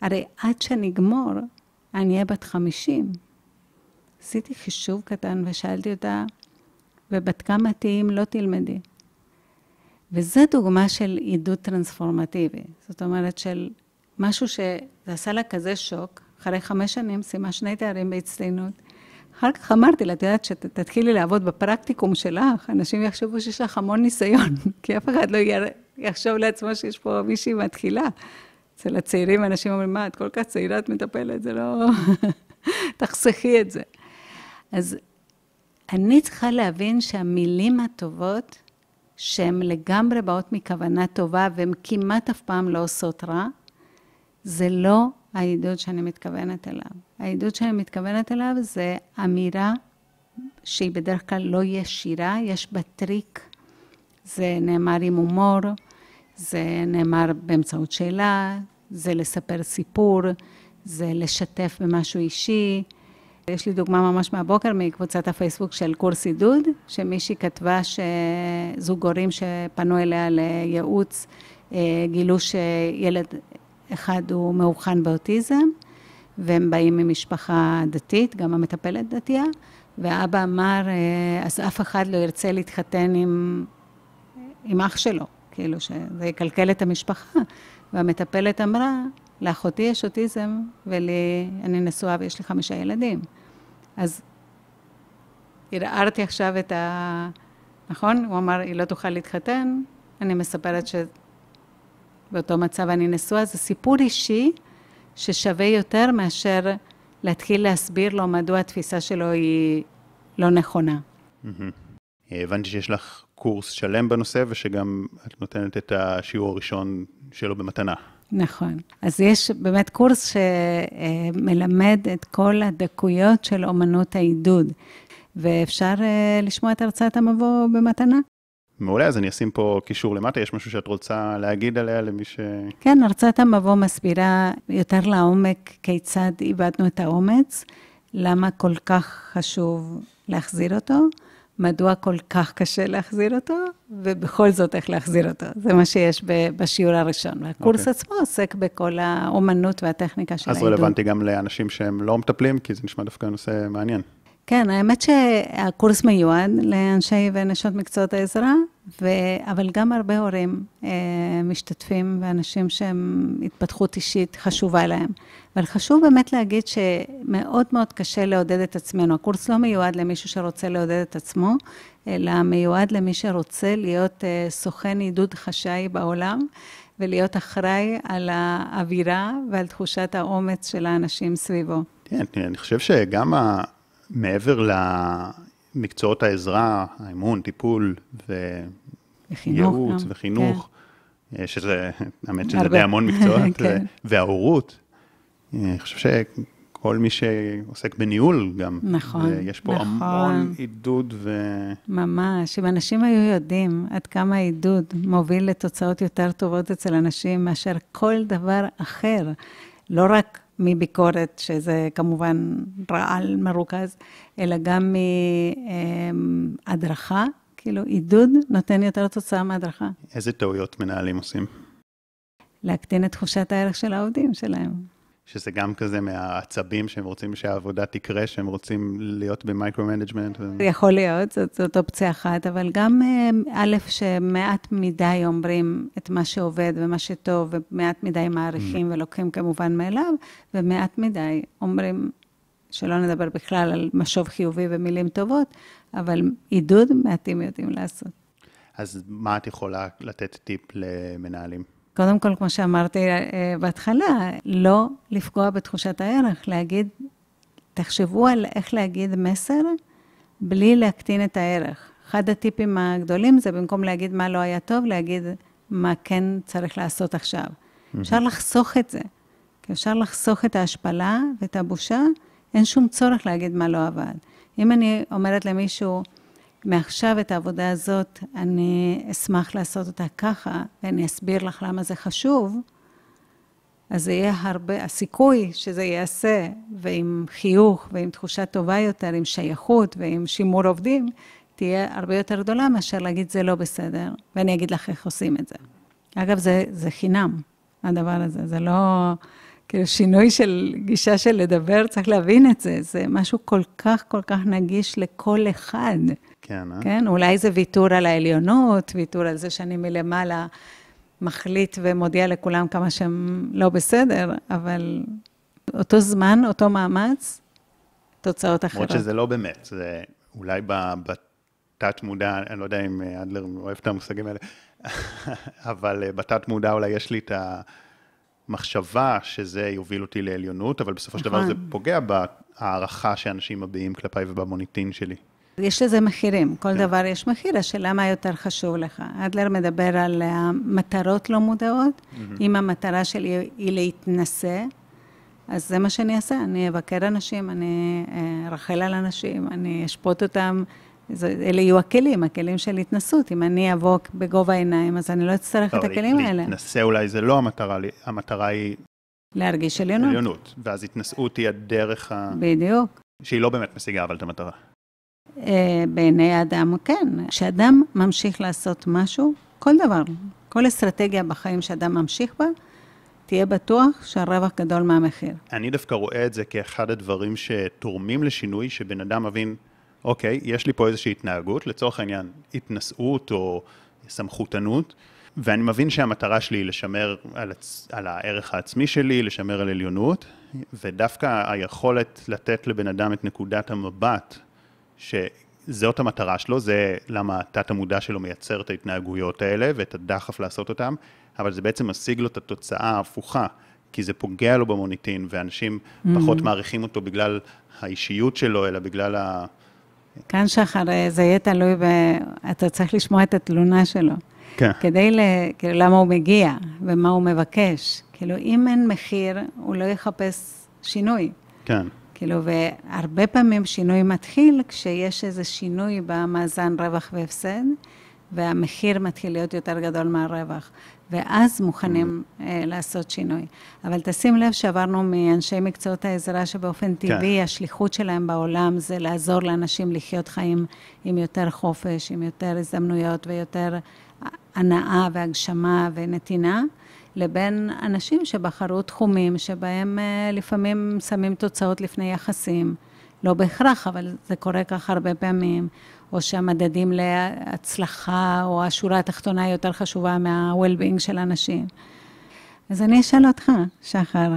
הרי עד שנגמור, אני אהיה בת 50. עשיתי חישוב קטן ושאלתי אותה, ובת כמה תהיי אם לא תלמדי? וזו דוגמה של עידוד טרנספורמטיבי. זאת אומרת, של משהו שזה עשה לה כזה שוק, אחרי חמש שנים סיימה שני תארים בהצטיינות. אחר כך אמרתי לה, את יודעת, שתתחילי לעבוד בפרקטיקום שלך, אנשים יחשבו שיש לך המון ניסיון, כי אף אחד לא יחשוב לעצמו שיש פה מישהי מתחילה. אצל הצעירים אנשים אומרים, מה, את כל כך צעירה, את מטפלת, זה לא... תחסכי את זה. אז אני צריכה להבין שהמילים הטובות, שהן לגמרי באות מכוונה טובה והן כמעט אף פעם לא עושות רע, זה לא העידוד שאני מתכוונת אליו. העידוד שאני מתכוונת אליו זה אמירה שהיא בדרך כלל לא ישירה, יש בה טריק. זה נאמר עם הומור, זה נאמר באמצעות שאלה, זה לספר סיפור, זה לשתף במשהו אישי. יש לי דוגמה ממש מהבוקר מקבוצת הפייסבוק של קורס עידוד, שמישהי כתבה שזוג הורים שפנו אליה לייעוץ, אה, גילו שילד אחד הוא מאובחן באוטיזם, והם באים ממשפחה דתית, גם המטפלת דתייה, ואבא אמר, אה, אז אף אחד לא ירצה להתחתן עם, עם אח שלו, כאילו שזה יקלקל את המשפחה. והמטפלת אמרה, לאחותי יש אוטיזם, ולי, אני נשואה ויש לי חמישה ילדים. אז ערערתי עכשיו את ה... נכון? הוא אמר, היא לא תוכל להתחתן, אני מספרת שבאותו מצב אני נשואה, זה סיפור אישי ששווה יותר מאשר להתחיל להסביר לו מדוע התפיסה שלו היא לא נכונה. הבנתי שיש לך קורס שלם בנושא ושגם את נותנת את השיעור הראשון שלו במתנה. נכון. אז יש באמת קורס שמלמד את כל הדקויות של אומנות העידוד, ואפשר אה, לשמוע את הרצאת המבוא במתנה. מעולה, אז אני אשים פה קישור למטה, יש משהו שאת רוצה להגיד עליה למי ש... כן, הרצאת המבוא מסבירה יותר לעומק כיצד איבדנו את האומץ, למה כל כך חשוב להחזיר אותו. מדוע כל כך קשה להחזיר אותו, ובכל זאת איך להחזיר אותו. זה מה שיש בשיעור הראשון. והקורס okay. אוקיי. עצמו עוסק בכל האומנות והטכניקה של העידוד. אז רלוונטי גם לאנשים שהם לא מטפלים, כי זה נשמע דווקא נושא מעניין. כן, האמת שהקורס מיועד לאנשי ונשות מקצועות העזרה, ו... אבל גם הרבה הורים אה, משתתפים ואנשים שהם התפתחות אישית חשובה להם. אבל חשוב באמת להגיד שמאוד מאוד קשה לעודד את עצמנו. הקורס לא מיועד למישהו שרוצה לעודד את עצמו, אלא מיועד למי שרוצה להיות אה, סוכן עידוד חשאי בעולם. ולהיות אחראי על האווירה ועל תחושת האומץ של האנשים סביבו. כן, אני חושב שגם מעבר למקצועות העזרה, האמון, טיפול וייעוץ וחינוך, כן. שזה, האמת שזה די המון מקצועות, כן. וההורות, אני חושב שכל מי שעוסק בניהול גם, נכון, יש פה נכון. המון עידוד ו... ממש, אם אנשים היו יודעים עד כמה עידוד מוביל לתוצאות יותר טובות אצל אנשים מאשר כל דבר אחר, לא רק מביקורת, שזה כמובן רעל מרוכז, אלא גם מהדרכה, כאילו עידוד נותן יותר תוצאה מהדרכה. איזה טעויות מנהלים עושים? להקטין את תחושת הערך של העובדים שלהם. שזה גם כזה מהעצבים שהם רוצים שהעבודה תקרה, שהם רוצים להיות במיקרו-מנג'מנט. יכול להיות, זאת, זאת אופציה אחת, אבל גם אה, א', שמעט מדי אומרים את מה שעובד ומה שטוב, ומעט מדי מעריכים mm. ולוקחים כמובן מאליו, ומעט מדי אומרים, שלא נדבר בכלל על משוב חיובי ומילים טובות, אבל עידוד מעטים יודעים לעשות. אז מה את יכולה לתת טיפ למנהלים? קודם כל, כמו שאמרתי אה, בהתחלה, לא לפגוע בתחושת הערך, להגיד, תחשבו על איך להגיד מסר בלי להקטין את הערך. אחד הטיפים הגדולים זה במקום להגיד מה לא היה טוב, להגיד מה כן צריך לעשות עכשיו. Mm-hmm. אפשר לחסוך את זה. כי אפשר לחסוך את ההשפלה ואת הבושה, אין שום צורך להגיד מה לא עבד. אם אני אומרת למישהו, מעכשיו את העבודה הזאת, אני אשמח לעשות אותה ככה, ואני אסביר לך למה זה חשוב, אז זה יהיה הרבה, הסיכוי שזה ייעשה, ועם חיוך, ועם תחושה טובה יותר, עם שייכות ועם שימור עובדים, תהיה הרבה יותר גדולה מאשר להגיד זה לא בסדר, ואני אגיד לך איך עושים את זה. אגב, זה, זה חינם, הדבר הזה, זה לא... כאילו שינוי של גישה של לדבר, צריך להבין את זה, זה משהו כל כך כל כך נגיש לכל אחד. כן, אה? כן, אולי זה ויתור על העליונות, ויתור על זה שאני מלמעלה מחליט ומודיע לכולם כמה שהם לא בסדר, אבל אותו זמן, אותו מאמץ, תוצאות אחרות. למרות שזה לא באמת, זה אולי בתת מודע, אני לא יודע אם אדלר אוהב את המושגים האלה, אבל אה, בתת מודע אולי יש לי את המחשבה שזה יוביל אותי לעליונות, אבל בסופו של דבר זה נכון. פוגע בהערכה שאנשים מביעים כלפיי ובמוניטין שלי. יש לזה מחירים, כל כן. דבר יש מחיר, השאלה מה יותר חשוב לך. אדלר מדבר על מטרות לא מודעות, mm-hmm. אם המטרה שלי היא להתנשא, אז זה מה שאני אעשה, אני אבקר אנשים, אני ארחל על אנשים, אני אשפוט אותם, זה, אלה יהיו הכלים, הכלים של התנסות. אם אני אבוא בגובה העיניים, אז אני לא אצטרך את הכלים לי, האלה. להתנסה אולי זה לא המטרה, המטרה היא... להרגיש עליונות. עליונות, ואז התנסות היא הדרך ה... בדיוק. שהיא לא באמת משיגה אבל את המטרה. אה, בעיני האדם, כן. כשאדם ממשיך לעשות משהו, כל דבר, כל אסטרטגיה בחיים שאדם ממשיך בה, תהיה בטוח שהרווח גדול מהמחיר. אני דווקא רואה את זה כאחד הדברים שתורמים לשינוי, שבן אדם מבין, אוקיי, יש לי פה איזושהי התנהגות, לצורך העניין, התנשאות או סמכותנות, ואני מבין שהמטרה שלי היא לשמר על, הצ... על הערך העצמי שלי, לשמר על עליונות, ודווקא היכולת לתת לבן אדם את נקודת המבט שזאת המטרה שלו, זה למה התת המודע שלו מייצר את ההתנהגויות האלה ואת הדחף לעשות אותם, אבל זה בעצם משיג לו את התוצאה ההפוכה, כי זה פוגע לו במוניטין, ואנשים mm-hmm. פחות מעריכים אותו בגלל האישיות שלו, אלא בגלל ה... כאן שחר, זה יהיה תלוי ב... אתה צריך לשמוע את התלונה שלו. כן. כדי ל... כאילו, למה הוא מגיע ומה הוא מבקש. כאילו, אם אין מחיר, הוא לא יחפש שינוי. כן. כאילו, והרבה פעמים שינוי מתחיל כשיש איזה שינוי במאזן רווח והפסד, והמחיר מתחיל להיות יותר גדול מהרווח, ואז מוכנים mm. uh, לעשות שינוי. אבל תשים לב שעברנו מאנשי מקצועות העזרה שבאופן כן. טבעי. השליחות שלהם בעולם זה לעזור לאנשים לחיות חיים עם יותר חופש, עם יותר הזדמנויות ויותר הנאה והגשמה ונתינה. לבין אנשים שבחרו תחומים שבהם אה, לפעמים שמים תוצאות לפני יחסים. לא בהכרח, אבל זה קורה כך הרבה פעמים, או שהמדדים להצלחה, או השורה התחתונה היא יותר חשובה מה-well-being של אנשים. אז אני אשאל אותך, שחר,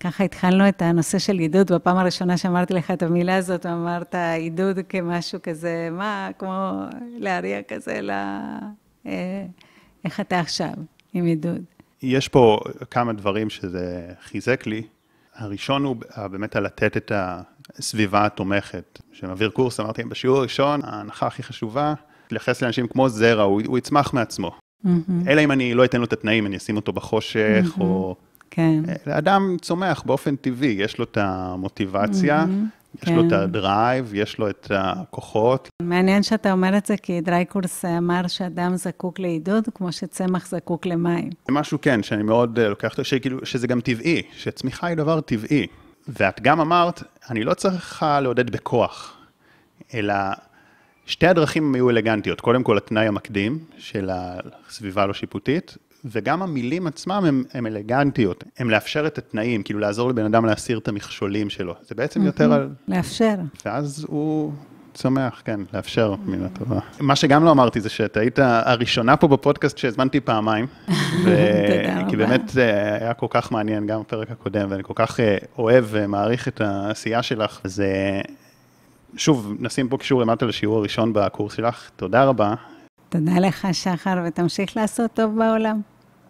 ככה התחלנו את הנושא של עידוד, בפעם הראשונה שאמרתי לך את המילה הזאת, אמרת עידוד כמשהו כזה, מה, כמו להריע כזה, ל... אה, איך אתה עכשיו עם עידוד? יש פה כמה דברים שזה חיזק לי. הראשון הוא באמת על לתת את הסביבה התומכת. כשמעביר קורס, אמרתי, בשיעור הראשון, ההנחה הכי חשובה, להתייחס לאנשים כמו זרע, הוא, הוא יצמח מעצמו. Mm-hmm. אלא אם אני לא אתן לו את התנאים, אני אשים אותו בחושך, mm-hmm. או... כן. לאדם צומח באופן טבעי, יש לו את המוטיבציה, mm-hmm. יש לו את כן. ה drive, יש לו את הכוחות. מעניין שאתה אומר את זה, כי דרייקורס אמר שאדם זקוק לעידוד, כמו שצמח זקוק למים. זה משהו, כן, שאני מאוד אה, לוקח, שכאילו, שזה גם טבעי, שצמיחה היא דבר טבעי. ואת גם אמרת, אני לא צריכה לעודד בכוח, אלא שתי הדרכים היו אלגנטיות. קודם כל, התנאי המקדים של הסביבה הלא שיפוטית, וגם המילים עצמם הם אלגנטיות, הם לאפשר את התנאים, כאילו לעזור לבן אדם להסיר את המכשולים שלו. זה בעצם יותר על... לאפשר. ואז הוא צומח, כן, לאפשר מילה טובה. מה שגם לא אמרתי זה שאת היית הראשונה פה בפודקאסט שהזמנתי פעמיים. תודה רבה. כי באמת זה היה כל כך מעניין, גם בפרק הקודם, ואני כל כך אה, אוהב ומעריך את העשייה שלך. אז אה, שוב, נשים פה קישור למטה לשיעור הראשון בקורס שלך. תודה רבה. תודה לך, שחר, ותמשיך לעשות טוב בעולם.